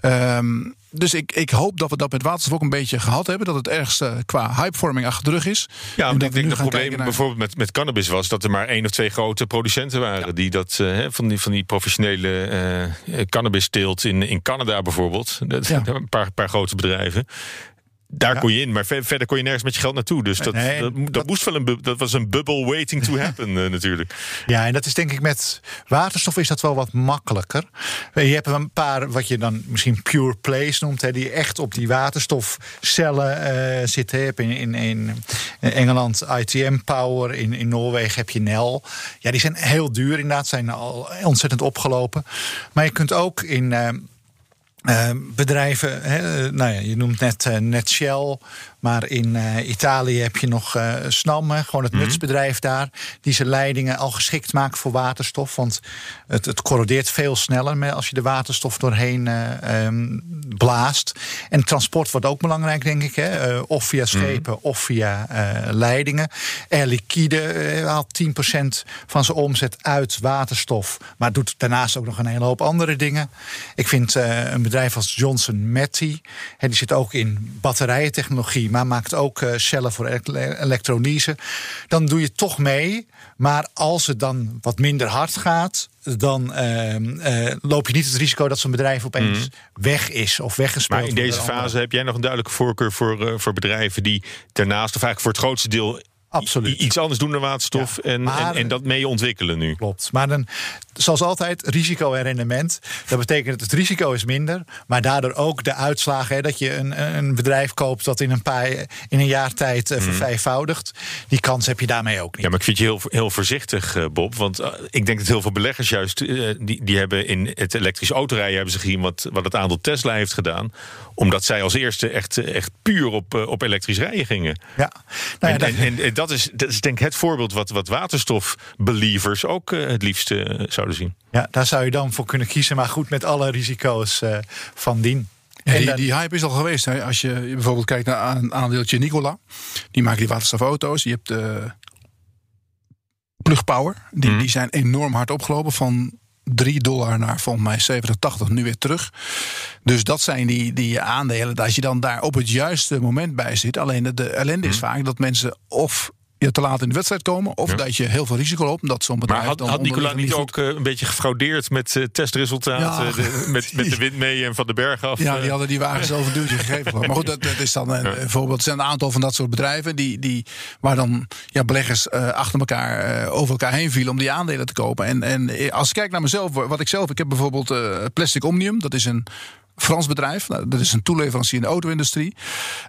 [SPEAKER 10] Ehm, dus ik, ik hoop dat we dat met waterstof ook een beetje gehad hebben. Dat het ergste qua hypevorming achter de rug is.
[SPEAKER 1] Ja,
[SPEAKER 10] En
[SPEAKER 1] want
[SPEAKER 10] dat
[SPEAKER 1] ik denk dat het probleem
[SPEAKER 10] naar-
[SPEAKER 1] bijvoorbeeld met, met cannabis was dat er maar één of twee grote producenten waren die dat eh, van die van die professionele eh cannabis teelt in, in Canada bijvoorbeeld. Dat,
[SPEAKER 10] Ja.
[SPEAKER 1] Een paar, paar grote bedrijven. Daar kon je in, maar ver- verder kon je nergens met je geld naartoe. Dus dat,
[SPEAKER 9] Nee,
[SPEAKER 1] dat, mo- dat moest wel een, dat was een bubble waiting to happen eh, natuurlijk.
[SPEAKER 9] Ja, en dat is denk ik met waterstof is dat wel wat makkelijker. Je hebt een paar wat je dan misschien pure plays noemt, hè, die echt op die waterstofcellen eh, zitten. Je hebt in, in, in Engeland ITM Power, in, in Noorwegen heb je Nel. Ja, die zijn heel duur inderdaad, zijn al ontzettend opgelopen. Maar je kunt ook in. eh, eh, bedrijven, hè, nou ja, je noemt net, eh, net Shell, maar in eh, Italië heb je nog eh Snam, gewoon het nutsbedrijf daar, die zijn leidingen al geschikt maakt voor waterstof. Want het, het corrodeert veel sneller als je de waterstof doorheen eh, ehm, blaast. En transport wordt ook belangrijk, denk ik. Hè, of via schepen of via leidingen. Air Liquide haalt 10% van zijn omzet uit waterstof, maar doet daarnaast ook nog een hele hoop andere dingen. Ik vind een bedrijf als Johnson Matthey, hè, die zit ook in maar maakt ook eh, cellen voor ele- elektrolyse. Dan doe je toch mee. Maar als het dan wat minder hard gaat, dan ehm, eh, loop je niet het risico dat zo'n bedrijf opeens weg is of weggespeeld
[SPEAKER 1] Maar in deze fase heb jij nog een duidelijke voorkeur voor, eh, voor bedrijven die daarnaast, of eigenlijk voor het grootste deel, i- iets anders doen dan waterstof en,
[SPEAKER 9] maar-
[SPEAKER 1] en, en dat mee ontwikkelen nu.
[SPEAKER 9] Klopt. Maar dan, zoals altijd, risico en rendement. Dat betekent dat het risico is minder. Maar daardoor ook de uitslagen. Hè, dat je een, een bedrijf koopt dat in een, paar, in een jaar tijd eh, vervijfvoudigt. Die kans heb je daarmee ook niet.
[SPEAKER 1] Ja, maar ik vind je heel, heel voorzichtig, eh, Bob. Want eh, ik denk dat heel veel beleggers juist... die, die hebben in het elektrisch autorijden hebben ze gezien... Wat, wat het aandeel Tesla heeft gedaan. Omdat zij als eerste echt, echt puur op, op elektrisch rijden gingen.
[SPEAKER 9] Ja. Nou ja,
[SPEAKER 1] en,
[SPEAKER 9] dat-
[SPEAKER 1] en, en dat, is, dat is denk ik het voorbeeld... wat, wat waterstofbelievers ook eh, het liefst eh, zouden zien.
[SPEAKER 9] Ja, daar zou je dan voor kunnen kiezen. Maar goed, met alle risico's eh, van dien. En
[SPEAKER 10] die, die hype is al geweest. Hè. Als je bijvoorbeeld kijkt naar een aandeeltje Nikola. Die maken die waterstofauto's. Je hebt de Plug Power. Die, die zijn enorm hard opgelopen. Van 3 dollar naar volgens mij 87 nu weer terug. Dus dat zijn die, die aandelen. Dat je dan daar op het juiste moment bij zit. Alleen de, de ellende is vaak dat mensen of je te laat in de wedstrijd komen. Of dat je heel veel risico loopt. Dat zo'n bedrijf
[SPEAKER 1] Maar had,
[SPEAKER 10] dan
[SPEAKER 1] had Nicola niet ook eh, een beetje gefraudeerd met eh, testresultaten?
[SPEAKER 10] Ja.
[SPEAKER 1] de- met, met de wind mee en van de berg af?
[SPEAKER 10] Ja,
[SPEAKER 1] eh?
[SPEAKER 10] die hadden die wagen zelf een duwtje gegeven. Maar goed, dat, dat is dan een voorbeeld. Er zijn een aantal van dat soort bedrijven die, die, waar dan ja, beleggers eh, achter elkaar eh, over elkaar heen vielen om die aandelen te kopen. En, en eh, als ik kijk naar mezelf, wat ik zelf, ik heb bijvoorbeeld eh, Plastic Omnium, dat is een. Frans bedrijf, Nou, dat is een toeleverancier in de auto-industrie.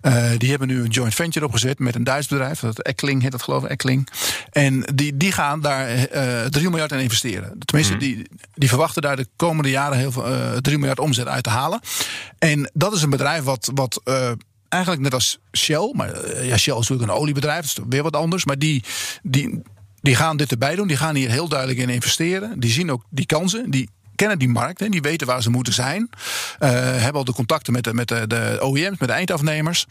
[SPEAKER 10] Eh, die hebben nu een joint venture opgezet met een Duits bedrijf. Dat Eckling heet dat geloof ik, Eckling. En die, die gaan daar eh 3 miljard in investeren. Tenminste, die, die verwachten daar de komende jaren heel veel, eh 3 miljard omzet uit te halen. En dat is een bedrijf wat, wat eigenlijk net als Shell, maar ja, Shell is natuurlijk een oliebedrijf, dat is weer wat anders. Maar die, die, die gaan dit erbij doen, die gaan hier heel duidelijk in investeren. Die zien ook die kansen, die kennen die markt, hè, die weten waar ze moeten zijn. Eh, hebben al de contacten met de, met de, de OEM's, met de eindafnemers.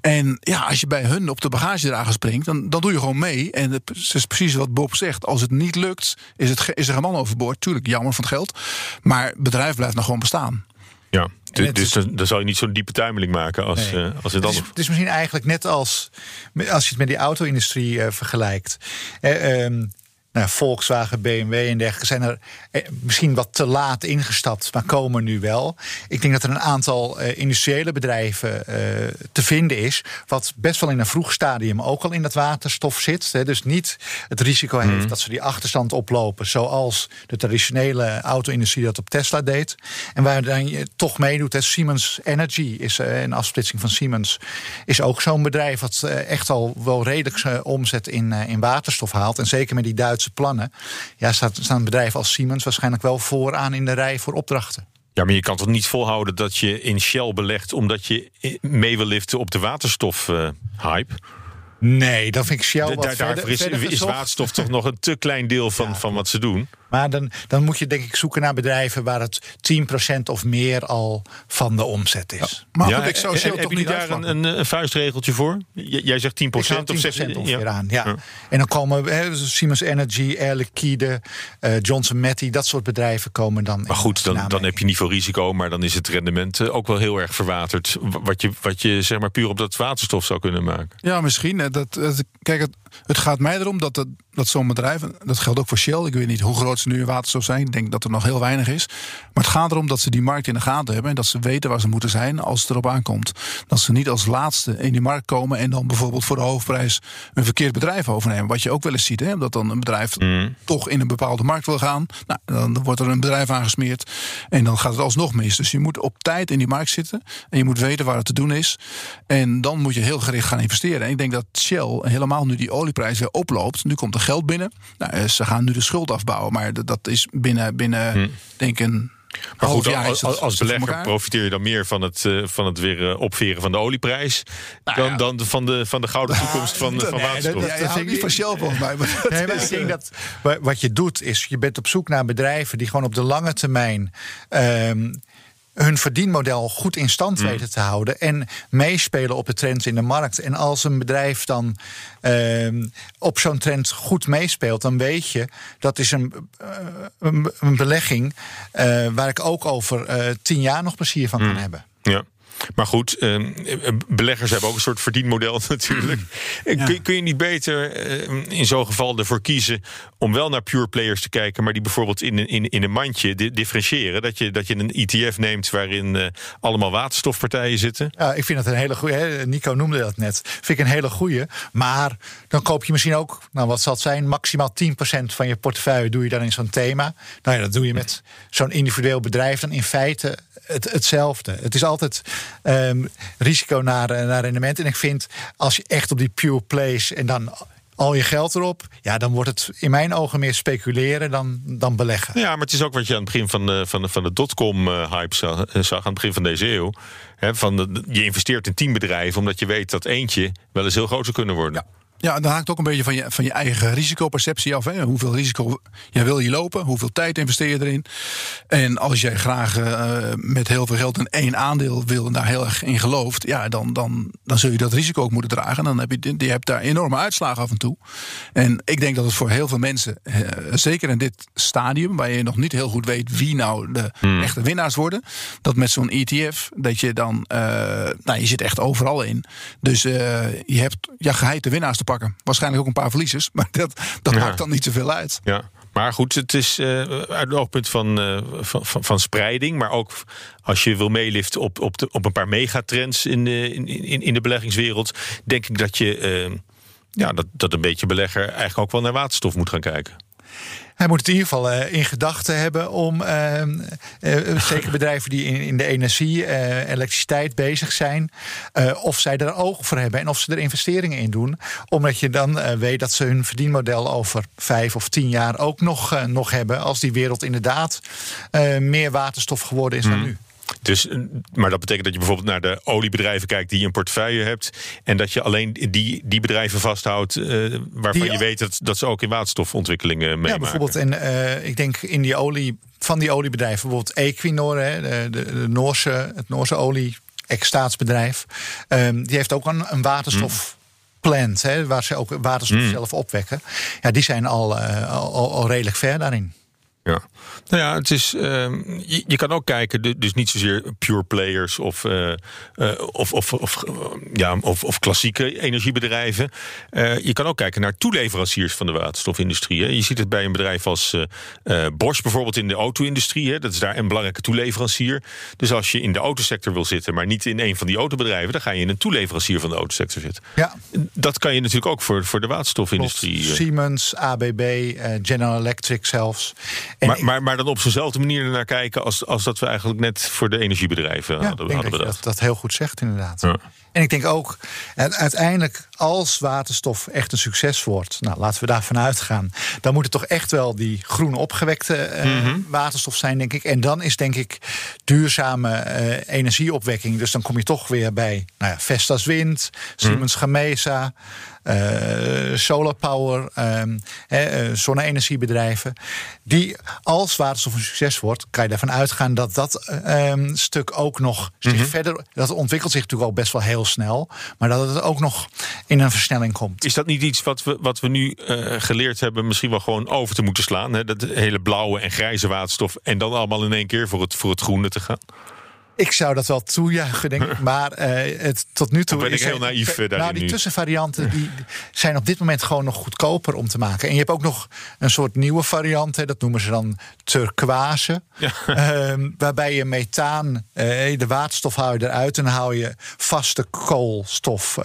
[SPEAKER 10] En ja, als je bij hun op de bagagedrager springt, dan, dan doe je gewoon mee. En het is precies wat Bob zegt. Als het niet lukt, is, het, is er een man overboord. Tuurlijk, jammer van het geld. Maar het bedrijf blijft nog gewoon bestaan.
[SPEAKER 1] Ja, dus, dus dan, dan zou je niet zo'n diepe tuimeling maken als,
[SPEAKER 9] Nee.
[SPEAKER 1] eh, als het
[SPEAKER 9] Het is,
[SPEAKER 1] anders...
[SPEAKER 9] het is misschien eigenlijk net als als je het met die auto-industrie eh, vergelijkt. Eh, ehm, nou, Volkswagen, BMW en dergelijke zijn er eh, misschien wat te laat ingestapt, maar komen nu wel. Ik denk dat er een aantal eh, industriële bedrijven eh, te vinden is, wat best wel in een vroeg stadium ook al in dat waterstof zit. Hè, dus niet het risico heeft
[SPEAKER 1] Mhm.
[SPEAKER 9] dat ze die achterstand oplopen, zoals de traditionele auto-industrie dat op Tesla deed. En waar dan je toch meedoet, hè, Siemens Energy is een afsplitsing van Siemens, is ook zo'n bedrijf wat echt al wel redelijk eh, omzet in, in waterstof haalt. En zeker met die Duitse plannen, ja, staat, staan een bedrijf als Siemens waarschijnlijk wel vooraan in de rij voor opdrachten.
[SPEAKER 1] Ja, maar je kan toch niet volhouden dat je in Shell belegt... omdat je eh, mee wil liften op de waterstof-hype?
[SPEAKER 9] Nee, dan vind ik Shell wat
[SPEAKER 1] Daar,
[SPEAKER 9] verder-
[SPEAKER 1] is,
[SPEAKER 9] verder
[SPEAKER 1] is
[SPEAKER 9] gezocht.
[SPEAKER 1] waterstof toch nog een te klein deel van, van wat ze doen.
[SPEAKER 9] Maar dan, dan moet je denk ik zoeken naar bedrijven waar het 10% of meer al van de omzet is.
[SPEAKER 10] Maar
[SPEAKER 1] ja,
[SPEAKER 10] goed, ik zou niet
[SPEAKER 1] jullie daar een, een, een vuistregeltje voor? J- Jij zegt 10%,
[SPEAKER 9] Ik hou
[SPEAKER 1] of zeg
[SPEAKER 9] 10%
[SPEAKER 1] je
[SPEAKER 9] ongeveer aan, ja. En dan komen hè, Siemens Energy, Air Liquide, eh, Johnson Matthey, dat soort bedrijven komen dan.
[SPEAKER 1] Maar goed, dan, dan heb je niet veel risico, maar dan is het rendement eh, ook wel heel erg verwaterd. Wat je, wat je zeg maar puur op dat waterstof zou kunnen maken.
[SPEAKER 10] Ja, misschien. Dat, dat, kijk, het, het gaat mij erom dat, dat, dat zo'n bedrijf, en dat geldt ook voor Shell, ik weet niet hoe groot ze nu in waterstof zijn, ik denk dat er nog heel weinig is. Maar het gaat erom dat ze die markt in de gaten hebben en dat ze weten waar ze moeten zijn als het erop aankomt. Dat ze niet als laatste in die markt komen en dan bijvoorbeeld voor de hoofdprijs een verkeerd bedrijf overnemen. Wat je ook wel eens ziet, hè, dat dan een bedrijf toch in een bepaalde markt wil gaan. Nou, dan wordt er een bedrijf aangesmeerd en dan gaat het alsnog mis. Dus je moet op tijd in die markt zitten en je moet weten waar het te doen is. En dan moet je heel gericht gaan investeren. En ik denk dat Shell helemaal nu die olieprijs weer oploopt. Nu komt er geld binnen. Nou, eh, ze gaan nu de schuld afbouwen. Maar dat is binnen, binnen denk ik, een
[SPEAKER 1] Maar
[SPEAKER 10] half
[SPEAKER 1] goed,
[SPEAKER 10] jaar. is
[SPEAKER 1] als,
[SPEAKER 10] dat-
[SPEAKER 1] als,
[SPEAKER 10] dat
[SPEAKER 1] belegger profiteer je dan meer van het, eh, van het weer eh, opveren van de olieprijs...
[SPEAKER 10] Nou
[SPEAKER 1] dan, dan de- van, de, van de gouden toekomst van, van
[SPEAKER 9] Nee,
[SPEAKER 1] waterstof.
[SPEAKER 9] dat-
[SPEAKER 10] Ja, je houdt niet van Shell volgens mij. Maar dat
[SPEAKER 9] Nee, maar ik denk dat wa- wat je doet is, je bent op zoek naar bedrijven die gewoon op de lange termijn ehm, hun verdienmodel goed in stand
[SPEAKER 1] Mm.
[SPEAKER 9] weten te houden en meespelen op de trends in de markt. En als een bedrijf dan ehm, op zo'n trend goed meespeelt, dan weet je dat is een, eh, een, een belegging eh, waar ik ook over eh, tien jaar nog plezier van
[SPEAKER 1] Mm.
[SPEAKER 9] kan hebben.
[SPEAKER 1] Ja. Maar goed, eh, beleggers hebben ook een soort verdienmodel natuurlijk. Kun, kun je niet beter eh, in zo'n geval ervoor kiezen om wel naar pure players te kijken, maar die bijvoorbeeld in, een- in, in een mandje di- differentiëren? Dat je, dat je een ETF neemt waarin eh, allemaal waterstofpartijen zitten?
[SPEAKER 9] Ja, ik vind dat een hele goede. Nico noemde dat net. Vind ik een hele goede. Maar dan koop je misschien ook, nou wat zal het zijn, maximaal 10% van je portefeuille doe je dan in zo'n thema. Nou ja, dat doe je met zo'n individueel bedrijf dan in feite het, hetzelfde. Het is altijd ehm, risico naar, eh, naar rendement. En ik vind als je echt op die pure plays en dan al je geld erop, ja, dan wordt het in mijn ogen meer speculeren dan, dan beleggen.
[SPEAKER 1] Ja, maar het is ook wat je aan het begin van de, van de, van de dotcom-hype zag, eh, zag, aan het begin van deze eeuw. Hè, van de- je investeert in tien bedrijven omdat je weet dat eentje wel eens heel groot zou kunnen worden.
[SPEAKER 10] Ja, dat haakt ook een beetje van je, van je eigen risicoperceptie af. Hè? Hoeveel risico jij wil je lopen, hoeveel tijd investeer je erin. En als jij graag eh, met heel veel geld in één aandeel wil en daar heel erg in gelooft, ja, dan, dan, dan zul je dat risico ook moeten dragen. En dan heb je, je hebt daar enorme uitslagen af en toe. En ik denk dat het voor heel veel mensen, eh, zeker in dit stadium, waar je nog niet heel goed weet wie nou de echte winnaars worden, dat met zo'n ETF, dat je dan, eh, nou, je zit echt overal in. Dus je hebt ja, geheid de winnaars te pakken pakken. Waarschijnlijk ook een paar verliezers, maar dat, dat maakt dan niet zoveel uit.
[SPEAKER 1] Ja. Maar goed, het is uh, uit het oogpunt van, uh, van, van, van, spreiding. Maar ook als je wil meeliften op, op, de, op een paar megatrends in de, in, in, in de beleggingswereld. Denk ik dat je uh, ja, dat, dat een beetje belegger eigenlijk ook wel naar waterstof moet gaan kijken.
[SPEAKER 9] Hij moet het in ieder geval uh, in gedachten hebben om uh, uh, zeker bedrijven die in, in de energie, elektriciteit bezig zijn, of zij er oog voor hebben en of ze er investeringen in doen. Omdat je dan weet dat ze hun verdienmodel over vijf of tien jaar ook nog, nog hebben, als die wereld inderdaad meer waterstof geworden is dan
[SPEAKER 1] Hmm.
[SPEAKER 9] nu.
[SPEAKER 1] Dus, maar dat betekent dat je bijvoorbeeld naar de oliebedrijven kijkt die je een portefeuille hebt. En dat je alleen die, die bedrijven vasthoudt uh, waarvan
[SPEAKER 9] Die-
[SPEAKER 1] je weet dat, dat ze ook in waterstofontwikkelingen meemaken.
[SPEAKER 9] Ja, bijvoorbeeld in, eh, ik denk in die olie, van die oliebedrijven, bijvoorbeeld Equinor, hè, de, de, de Noorse, het Noorse olie, ex-staatsbedrijf, ehm, die heeft ook een, een waterstof. Plant, hè, waar ze ook waterstof
[SPEAKER 1] Mm.
[SPEAKER 9] zelf opwekken. Ja, die zijn al, eh, al, al- al redelijk ver daarin.
[SPEAKER 1] Ja. Nou ja, het is, ehm, je, je kan ook kijken, du- dus niet zozeer pure players of, eh, eh, of, of, of, eh, ja, of, of klassieke energiebedrijven. Eh, je kan ook kijken naar toeleveranciers van de waterstofindustrie. Hè. Je ziet het bij een bedrijf als eh, eh, Bosch bijvoorbeeld in de auto-industrie. Hè. Dat is daar een belangrijke toeleverancier. Dus als je in de autosector wil zitten, maar niet in een van die autobedrijven, dan ga je in een toeleverancier van de autosector zitten.
[SPEAKER 9] Ja.
[SPEAKER 1] Dat kan je natuurlijk ook voor, voor de waterstofindustrie.
[SPEAKER 9] Siemens, ABB, eh, General Electric zelfs.
[SPEAKER 1] Maar, maar, maar dan op zo'nzelfde manier naar kijken als, als dat we eigenlijk net voor de energiebedrijven
[SPEAKER 9] Ja,
[SPEAKER 1] hadden,
[SPEAKER 9] ik denk
[SPEAKER 1] hadden
[SPEAKER 9] dat dat, dat heel goed zegt, inderdaad.
[SPEAKER 1] Ja.
[SPEAKER 9] En ik denk ook, en uiteindelijk, als waterstof echt een succes wordt, nou laten we daarvan uitgaan, dan moet het toch echt wel die groene opgewekte eh,
[SPEAKER 1] Mhm.
[SPEAKER 9] waterstof zijn, denk ik. En dan is denk ik duurzame eh, energieopwekking. Dus dan kom je toch weer bij nou ja, Vestas Wind, Siemens Gamesa. eh, solar power, ehm, eh, eh, zonne-energiebedrijven. Die, als waterstof een succes wordt, kan je ervan uitgaan dat dat eh, ehm, stuk ook nog zich
[SPEAKER 1] Mhm.
[SPEAKER 9] verder. Dat ontwikkelt zich natuurlijk al best wel heel snel. Maar dat het ook nog in een versnelling komt.
[SPEAKER 1] Is dat niet iets wat we, wat we nu eh, geleerd hebben, misschien wel gewoon over te moeten slaan? Hè? Dat hele blauwe en grijze waterstof. En dan allemaal in één keer voor het, voor het groene te gaan?
[SPEAKER 9] Ik zou dat wel toejuichen, denk ik. Maar eh, het, tot nu toe.
[SPEAKER 1] Of ben ik
[SPEAKER 9] is
[SPEAKER 1] heel naïef, eh, daarin
[SPEAKER 9] Nou, die
[SPEAKER 1] nu?
[SPEAKER 9] tussenvarianten die zijn op dit moment gewoon nog goedkoper om te maken. En je hebt ook nog een soort nieuwe variant. Hè, dat noemen ze dan turquoise. Ehm, waarbij je methaan, eh, de waterstof haal je eruit en dan haal je vaste koolstof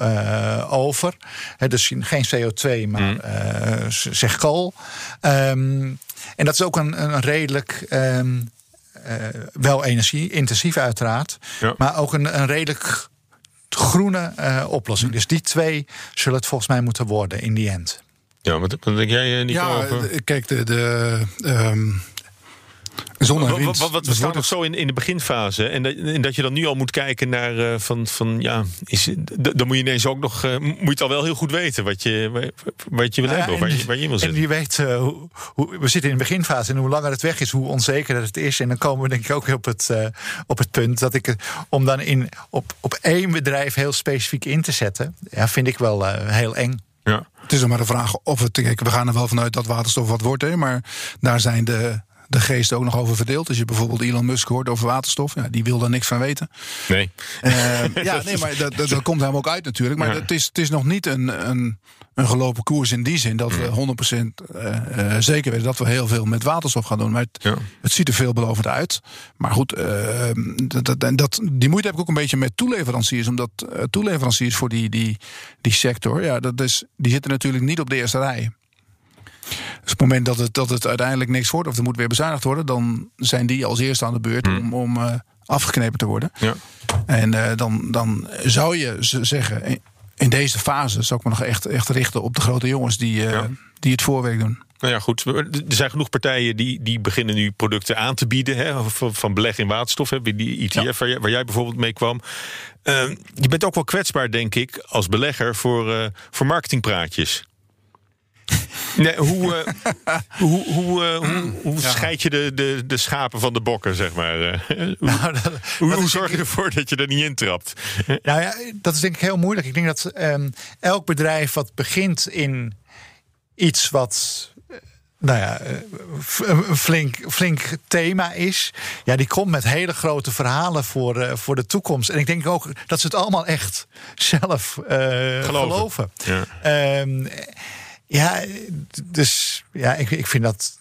[SPEAKER 9] over. Hè, dus geen CO2, maar
[SPEAKER 1] Mm.
[SPEAKER 9] zeg kool. Ehm, en dat is ook een, een redelijk. ehm, eh, wel energie-intensief uiteraard.
[SPEAKER 1] Ja.
[SPEAKER 9] Maar ook een, een redelijk groene eh, oplossing. Dus die twee zullen het volgens mij moeten worden in die end.
[SPEAKER 1] Ja, wat, wat denk jij, eh, Nico?
[SPEAKER 10] Ja,
[SPEAKER 1] over?
[SPEAKER 10] eh, kijk, de, de ehm, zon en
[SPEAKER 1] Wat,
[SPEAKER 10] wind.
[SPEAKER 1] wat, wat,
[SPEAKER 10] dat
[SPEAKER 1] we staan nog zo in, in de beginfase. En dat, en dat je dan nu al moet kijken naar eh, van, van ja, is, dan moet je ineens ook nog, eh, moet je het al wel heel goed weten wat je, wat je wil hebben, of waar je, waar je in wil
[SPEAKER 9] En je weet, eh, hoe, hoe- we zitten in de beginfase en hoe langer het weg is, hoe onzekerder het is. En dan komen we denk ik ook op het, eh, op het punt dat ik om dan in, op, op één bedrijf heel specifiek in te zetten, ja, vind ik wel eh, heel eng.
[SPEAKER 1] Ja.
[SPEAKER 10] Het is nog maar de vraag of het. Kijk, we gaan er wel vanuit dat waterstof wat wordt, hè, maar daar zijn de, de geesten ook nog over verdeeld. Als je bijvoorbeeld Elon Musk hoort over waterstof, ja, die wil daar niks van weten.
[SPEAKER 1] Nee.
[SPEAKER 10] Eh, ja, nee, maar dat, dat, dat komt hem ook uit natuurlijk. Maar het, is, het is nog niet een, een, een gelopen koers in die zin dat we 100% eh, eh, zeker weten dat we heel veel met waterstof gaan doen. Maar het,
[SPEAKER 1] Ja.
[SPEAKER 10] het ziet er veelbelovend uit. Maar goed, dat, dat, en dat, die moeite heb ik ook een beetje met toeleveranciers. Omdat toeleveranciers voor die, die, die sector, ja, dat is, die zitten natuurlijk niet op de eerste rij. Dus op het moment dat het, dat het uiteindelijk niks wordt of er moet weer bezuinigd worden, dan zijn die als eerste aan de beurt om, om eh, afgeknepen te worden.
[SPEAKER 1] Ja.
[SPEAKER 10] En eh, dan, dan zou je zeggen, in- deze fase zou ik me nog echt, echt richten op de grote jongens die, eh,
[SPEAKER 1] Ja.
[SPEAKER 10] die het voorwerk doen.
[SPEAKER 1] Nou ja, goed. Er zijn genoeg partijen die, die beginnen nu producten aan te bieden. Hè, van, van beleg in waterstof. Hè, die ETF waar, jij, waar jij bijvoorbeeld mee kwam. Eh, je bent ook wel kwetsbaar, denk ik, als belegger voor, voor marketingpraatjes. Nee, hoe eh, hoe, hoe, eh, hoe, hoe scheid je de, de, de schapen van de bokken, zeg maar? eh? hoe
[SPEAKER 9] Nou, dat-
[SPEAKER 1] hoe,
[SPEAKER 9] dat
[SPEAKER 1] hoe
[SPEAKER 9] is
[SPEAKER 1] zorg je ervoor dat je er niet intrapt?
[SPEAKER 9] Nou ja, dat is denk ik heel moeilijk. Ik denk dat ehm, elk bedrijf wat begint in iets wat nou ja, een flink, flink thema is. Ja, die komt met hele grote verhalen voor, uh, voor de toekomst. En ik denk ook dat ze het allemaal echt zelf uh, geloven. geloven. Ja. Um, ja, dus ja, ik, ik vind dat.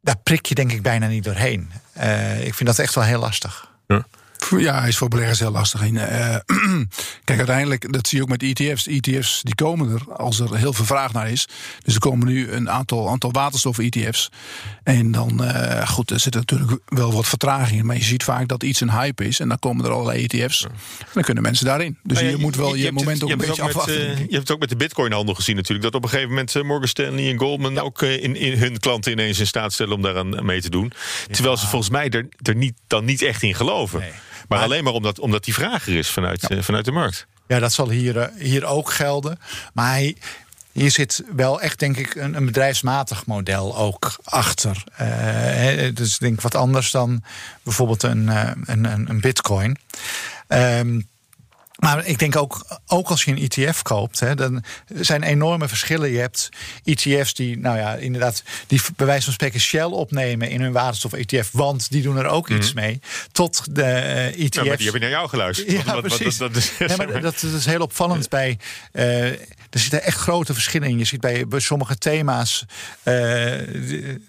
[SPEAKER 9] Daar prik je denk ik bijna niet doorheen. Uh, ik vind dat echt wel heel lastig.
[SPEAKER 10] Ja. Ja, hij is voor beleggers heel lastig. In, uh, kijk, uiteindelijk, dat zie je ook met ETF's. ETF's die komen er als er heel veel vraag naar is. Dus er komen nu een aantal, aantal waterstof-ETF's. En dan, uh, goed, er zit natuurlijk wel wat vertraging in. Maar je ziet vaak dat iets een hype is. En dan komen er allerlei ETF's. En dan kunnen mensen daarin. Dus nou ja, je, moet wel je, je moment ook een beetje afwachten.
[SPEAKER 1] Met, uh, je hebt het ook met de Bitcoin-handel gezien natuurlijk. Dat op een gegeven moment Morgan Stanley en Goldman ja. ook in, in hun klanten ineens in staat stellen om daaraan mee te doen. Terwijl ze volgens mij er, er niet, dan niet echt in geloven. Nee. Maar, alleen maar omdat, omdat die vraag er is vanuit, ja. uh, vanuit de markt.
[SPEAKER 9] Ja, dat zal hier, uh, hier ook gelden. Maar hij, hier zit wel echt, denk ik, een, een bedrijfsmatig model ook achter. Uh, dus denk ik wat anders dan bijvoorbeeld een, een, een, bitcoin. Um, maar ik denk ook, ook als je een ETF koopt, hè, dan zijn enorme verschillen. Je hebt ETF's die, nou ja, inderdaad, die bij wijze van spreken Shell opnemen in hun waterstof-ETF, want die doen er ook iets
[SPEAKER 1] Mhm.
[SPEAKER 9] mee. Tot de uh, ETF's.
[SPEAKER 1] Ja, maar die hebben naar jou geluisterd.
[SPEAKER 9] Ja,
[SPEAKER 1] Wat- wat-
[SPEAKER 9] precies.
[SPEAKER 1] dat, is,
[SPEAKER 9] Ja, maar dat, dat is heel opvallend bij. eh, er zitten echt grote verschillen in. Je ziet bij, bij sommige thema's eh,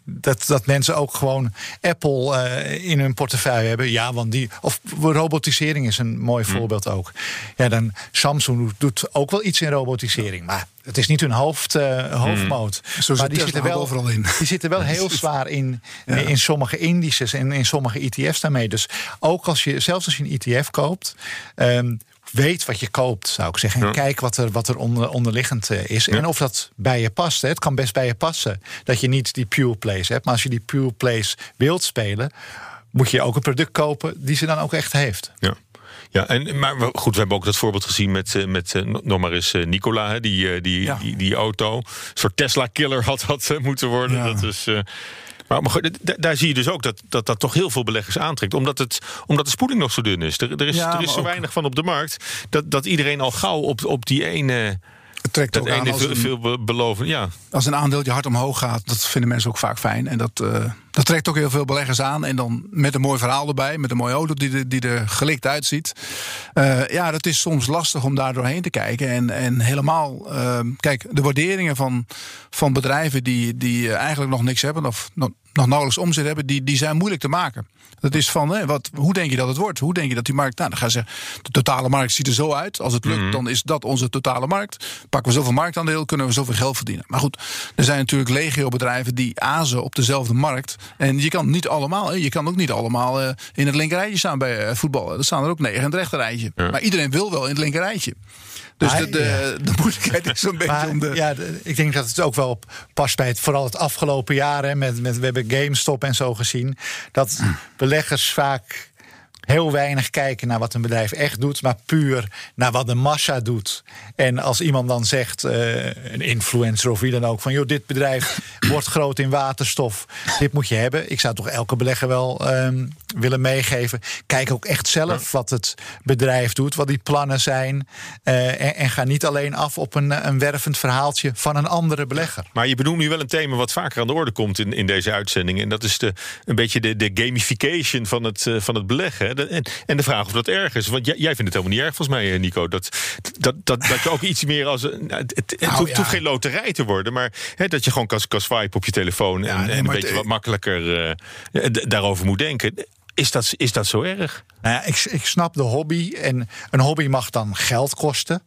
[SPEAKER 9] dat, dat mensen ook gewoon Apple eh, in hun portefeuille hebben. Ja, want die. Of robotisering is een mooi voorbeeld ook. Ja, dan Samsung doet ook wel iets in robotisering. Maar het is niet hun hoofd, eh, hoofdmoot.
[SPEAKER 10] Zo zit
[SPEAKER 9] maar die zitten, wel,
[SPEAKER 10] overal in.
[SPEAKER 9] die zitten wel heel zwaar in, in sommige indices en in sommige ETF's daarmee. Dus ook als je, zelfs als je een ETF koopt. ehm, Weet wat je koopt, zou ik zeggen. En kijk wat er, wat er onder, onderliggend eh, is. En of dat bij je past. Hè. Het kan best bij je passen dat je niet die pure plays hebt. Maar als je die pure plays wilt spelen, moet je ook een product kopen die ze dan ook echt heeft.
[SPEAKER 1] Ja. Ja, en, maar goed, we hebben ook dat voorbeeld gezien met, eh, met eh, nog maar eens eh, Nicola, hè, die, die, die, die auto. Een soort Tesla-killer had dat moeten worden. Dat is, maar, maar goed, daar zie je dus ook dat, dat dat toch heel veel beleggers aantrekt. Omdat, het, omdat de spoeling nog zo dun is. Er, er is,
[SPEAKER 10] Ja,
[SPEAKER 1] er is zo
[SPEAKER 10] ook-
[SPEAKER 1] weinig van op de markt. Dat, dat iedereen al gauw op, op die ene.
[SPEAKER 10] Het trekt
[SPEAKER 1] dat
[SPEAKER 10] ook aan als
[SPEAKER 1] veel,
[SPEAKER 10] een-
[SPEAKER 1] veel be- beloven. Ja.
[SPEAKER 10] Als een aandeeltje hard omhoog gaat, dat vinden mensen ook vaak fijn. En dat, dat trekt ook heel veel beleggers aan. En dan met een mooi verhaal erbij, met een mooie auto die, er- die er gelikt uitziet. Eh, ja, dat is soms lastig om daar doorheen te kijken. En, en helemaal, eh, kijk, de waarderingen van, van bedrijven die, die eh, eigenlijk nog niks hebben of nog, nog nauwelijks omzet hebben, die, die zijn moeilijk te maken. Dat is van, hè, wat, hoe denk je dat het wordt? Hoe denk je dat die markt... Nou, dan gaan ze zeggen, de totale markt ziet er zo uit. Als het lukt, dan is dat onze totale markt. Pakken we zoveel marktaandeel, kunnen we zoveel geld verdienen. Maar goed, er zijn natuurlijk legio bedrijven die azen op dezelfde markt. En je kan niet allemaal, hè, je kan ook niet allemaal eh, in het linkerrijtje staan bij eh, voetbal. Er staan er ook negen in het rechterrijtje. Maar iedereen wil wel in het linkerrijtje. Dus
[SPEAKER 9] Maar,
[SPEAKER 10] de, de, de moeilijkheid is zo'n beetje
[SPEAKER 9] Maar,
[SPEAKER 10] om de...
[SPEAKER 9] ja, de- ik denk dat het ook wel past bij het, vooral het afgelopen jaar. Hè, met, met, we hebben GameStop en zo gezien. Dat beleggers vaak heel weinig kijken naar wat een bedrijf echt doet, maar puur naar wat de massa doet. En als iemand dan zegt, eh, een influencer of wie dan ook, van joh, dit bedrijf wordt groot in waterstof, dit moet je hebben. Ik zou toch elke belegger wel ehm, willen meegeven. Kijk ook echt zelf wat het bedrijf doet, wat die plannen zijn. eh, en, en ga niet alleen af op een, een wervend verhaaltje van een andere belegger.
[SPEAKER 1] Maar je benoemt nu wel een thema wat vaker aan de orde komt in, in deze uitzending. En dat is de, een beetje de, de gamification van het, eh, van het beleggen. De- En, en de vraag of dat erg is. Want jij, jij vindt het helemaal niet erg, volgens mij, eh, Nico. Dat, dat, dat, dat je ook iets meer als. nou, Het, het, het hoeft,
[SPEAKER 10] ja.
[SPEAKER 1] hoeft geen loterij te worden. Maar hè, dat je gewoon kan, kan swipen op je telefoon. en,
[SPEAKER 10] nee,
[SPEAKER 1] en een beetje
[SPEAKER 10] het-
[SPEAKER 1] wat makkelijker eh, daarover moet denken. Is dat, is dat zo erg?
[SPEAKER 9] Nou ja, ik, ik snap de hobby. En een hobby mag dan geld kosten.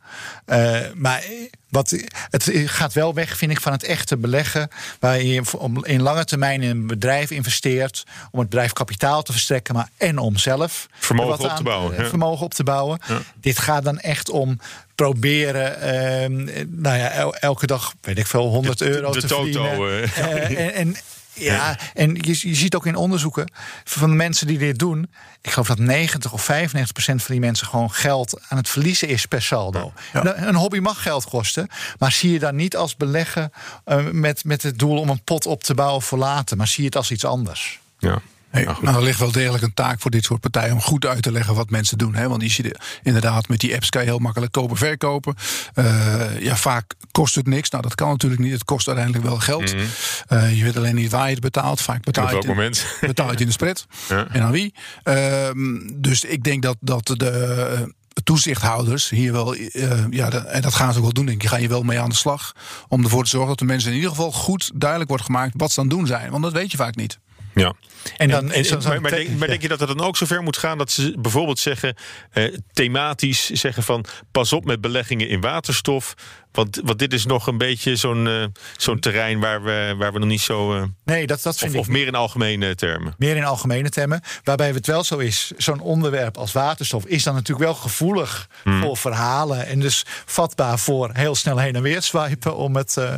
[SPEAKER 9] Eh, maar wat, het gaat wel weg, vind ik, van het echte beleggen. Waar je om- in lange termijn in een bedrijf investeert. Om het bedrijf kapitaal te verstrekken. Maar en om zelf
[SPEAKER 1] Vermogen
[SPEAKER 9] er
[SPEAKER 1] op te bouwen, ja.
[SPEAKER 9] Vermogen op te bouwen. Dit gaat dan echt om proberen. ehm, nou ja, el- elke dag, weet ik veel, 100
[SPEAKER 1] De- de-
[SPEAKER 9] euro
[SPEAKER 1] de
[SPEAKER 9] te
[SPEAKER 1] toto,
[SPEAKER 9] verdienen.
[SPEAKER 1] eh.
[SPEAKER 9] Eh, en, en ja, en je, je ziet ook in onderzoeken van de mensen die dit doen. Ik geloof dat 90 of 95 procent van die mensen gewoon geld aan het verliezen is per saldo. Nou, Een hobby mag geld kosten, maar zie je dan niet als beleggen eh, met, met het doel om een pot op te bouwen voor later, maar zie je het als iets anders.
[SPEAKER 1] Ja.
[SPEAKER 10] Hey, nou, er ligt wel degelijk een taak voor dit soort partijen om goed uit te leggen wat mensen doen. Hè? Want die zitten inderdaad met die apps kan je heel makkelijk kopen, verkopen. Uh, ja, vaak kost het niks. Nou, dat kan natuurlijk niet. Het kost uiteindelijk wel geld. Mm -hmm. je weet alleen niet waar je het betaalt. Vaak betaal je, het,
[SPEAKER 1] moment.
[SPEAKER 10] betaal je het in de spread. Ja. En aan wie? Uh, dus ik denk dat, dat de toezichthouders hier wel, uh, ja, en dat gaan ze ook wel doen, denk ik, gaan je wel mee aan de slag. Om ervoor te zorgen dat de mensen in ieder geval goed duidelijk wordt gemaakt wat ze aan het doen zijn. Want dat weet je vaak niet.
[SPEAKER 1] Ja. En dan, en, en, maar, maar, denk, maar, denk, je dat het dan ook zover moet gaan dat ze bijvoorbeeld zeggen, eh, thematisch zeggen van pas op met beleggingen in waterstof. Want, want dit is nog een beetje zo'n uh, zo'n terrein waar we, waar we nog niet zo. Uh,
[SPEAKER 9] nee, dat, dat vind
[SPEAKER 1] of,
[SPEAKER 9] ik.
[SPEAKER 1] Of meer in algemene termen.
[SPEAKER 9] Meer in algemene termen. Waarbij het wel zo is, zo'n onderwerp als waterstof is dan natuurlijk wel gevoelig hmm. voor verhalen. En dus vatbaar voor heel snel heen en weer swipen, om het, uh,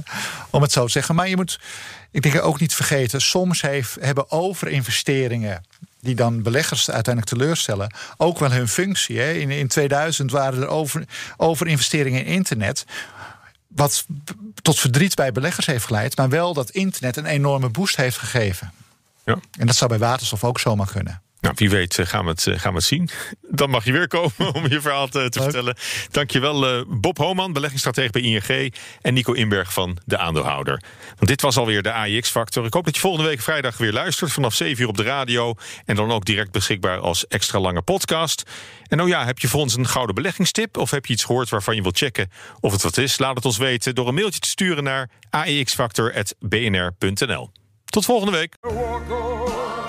[SPEAKER 9] om het zo te zeggen. Maar je moet ik denk ook niet vergeten, soms heeft, hebben overinvesteringen die dan beleggers uiteindelijk teleurstellen, ook wel hun functie. Hè. In, in 2000 waren er over, overinvesteringen in internet. Wat tot verdriet bij beleggers heeft geleid, maar wel dat internet een enorme boost heeft gegeven. Ja. En dat zou bij waterstof ook zomaar kunnen.
[SPEAKER 1] Nou, wie weet eh, gaan we, het, eh, gaan we het zien. Dan mag je weer komen om je verhaal te, te vertellen. Dankjewel uh, Bob Homan, beleggingsstratege bij ING... en Nico Inberg van De Aandeelhouder. Want dit was alweer de AIX-factor. Ik hoop dat je volgende week vrijdag weer luistert... vanaf 7 uur op de radio... en dan ook direct beschikbaar als extra lange podcast. En oh ja, heb je voor ons een gouden beleggingstip... of heb je iets gehoord waarvan je wilt checken of het wat is? Laat het ons weten door een mailtje te sturen naar aixfactor.bnr.nl. Tot volgende week.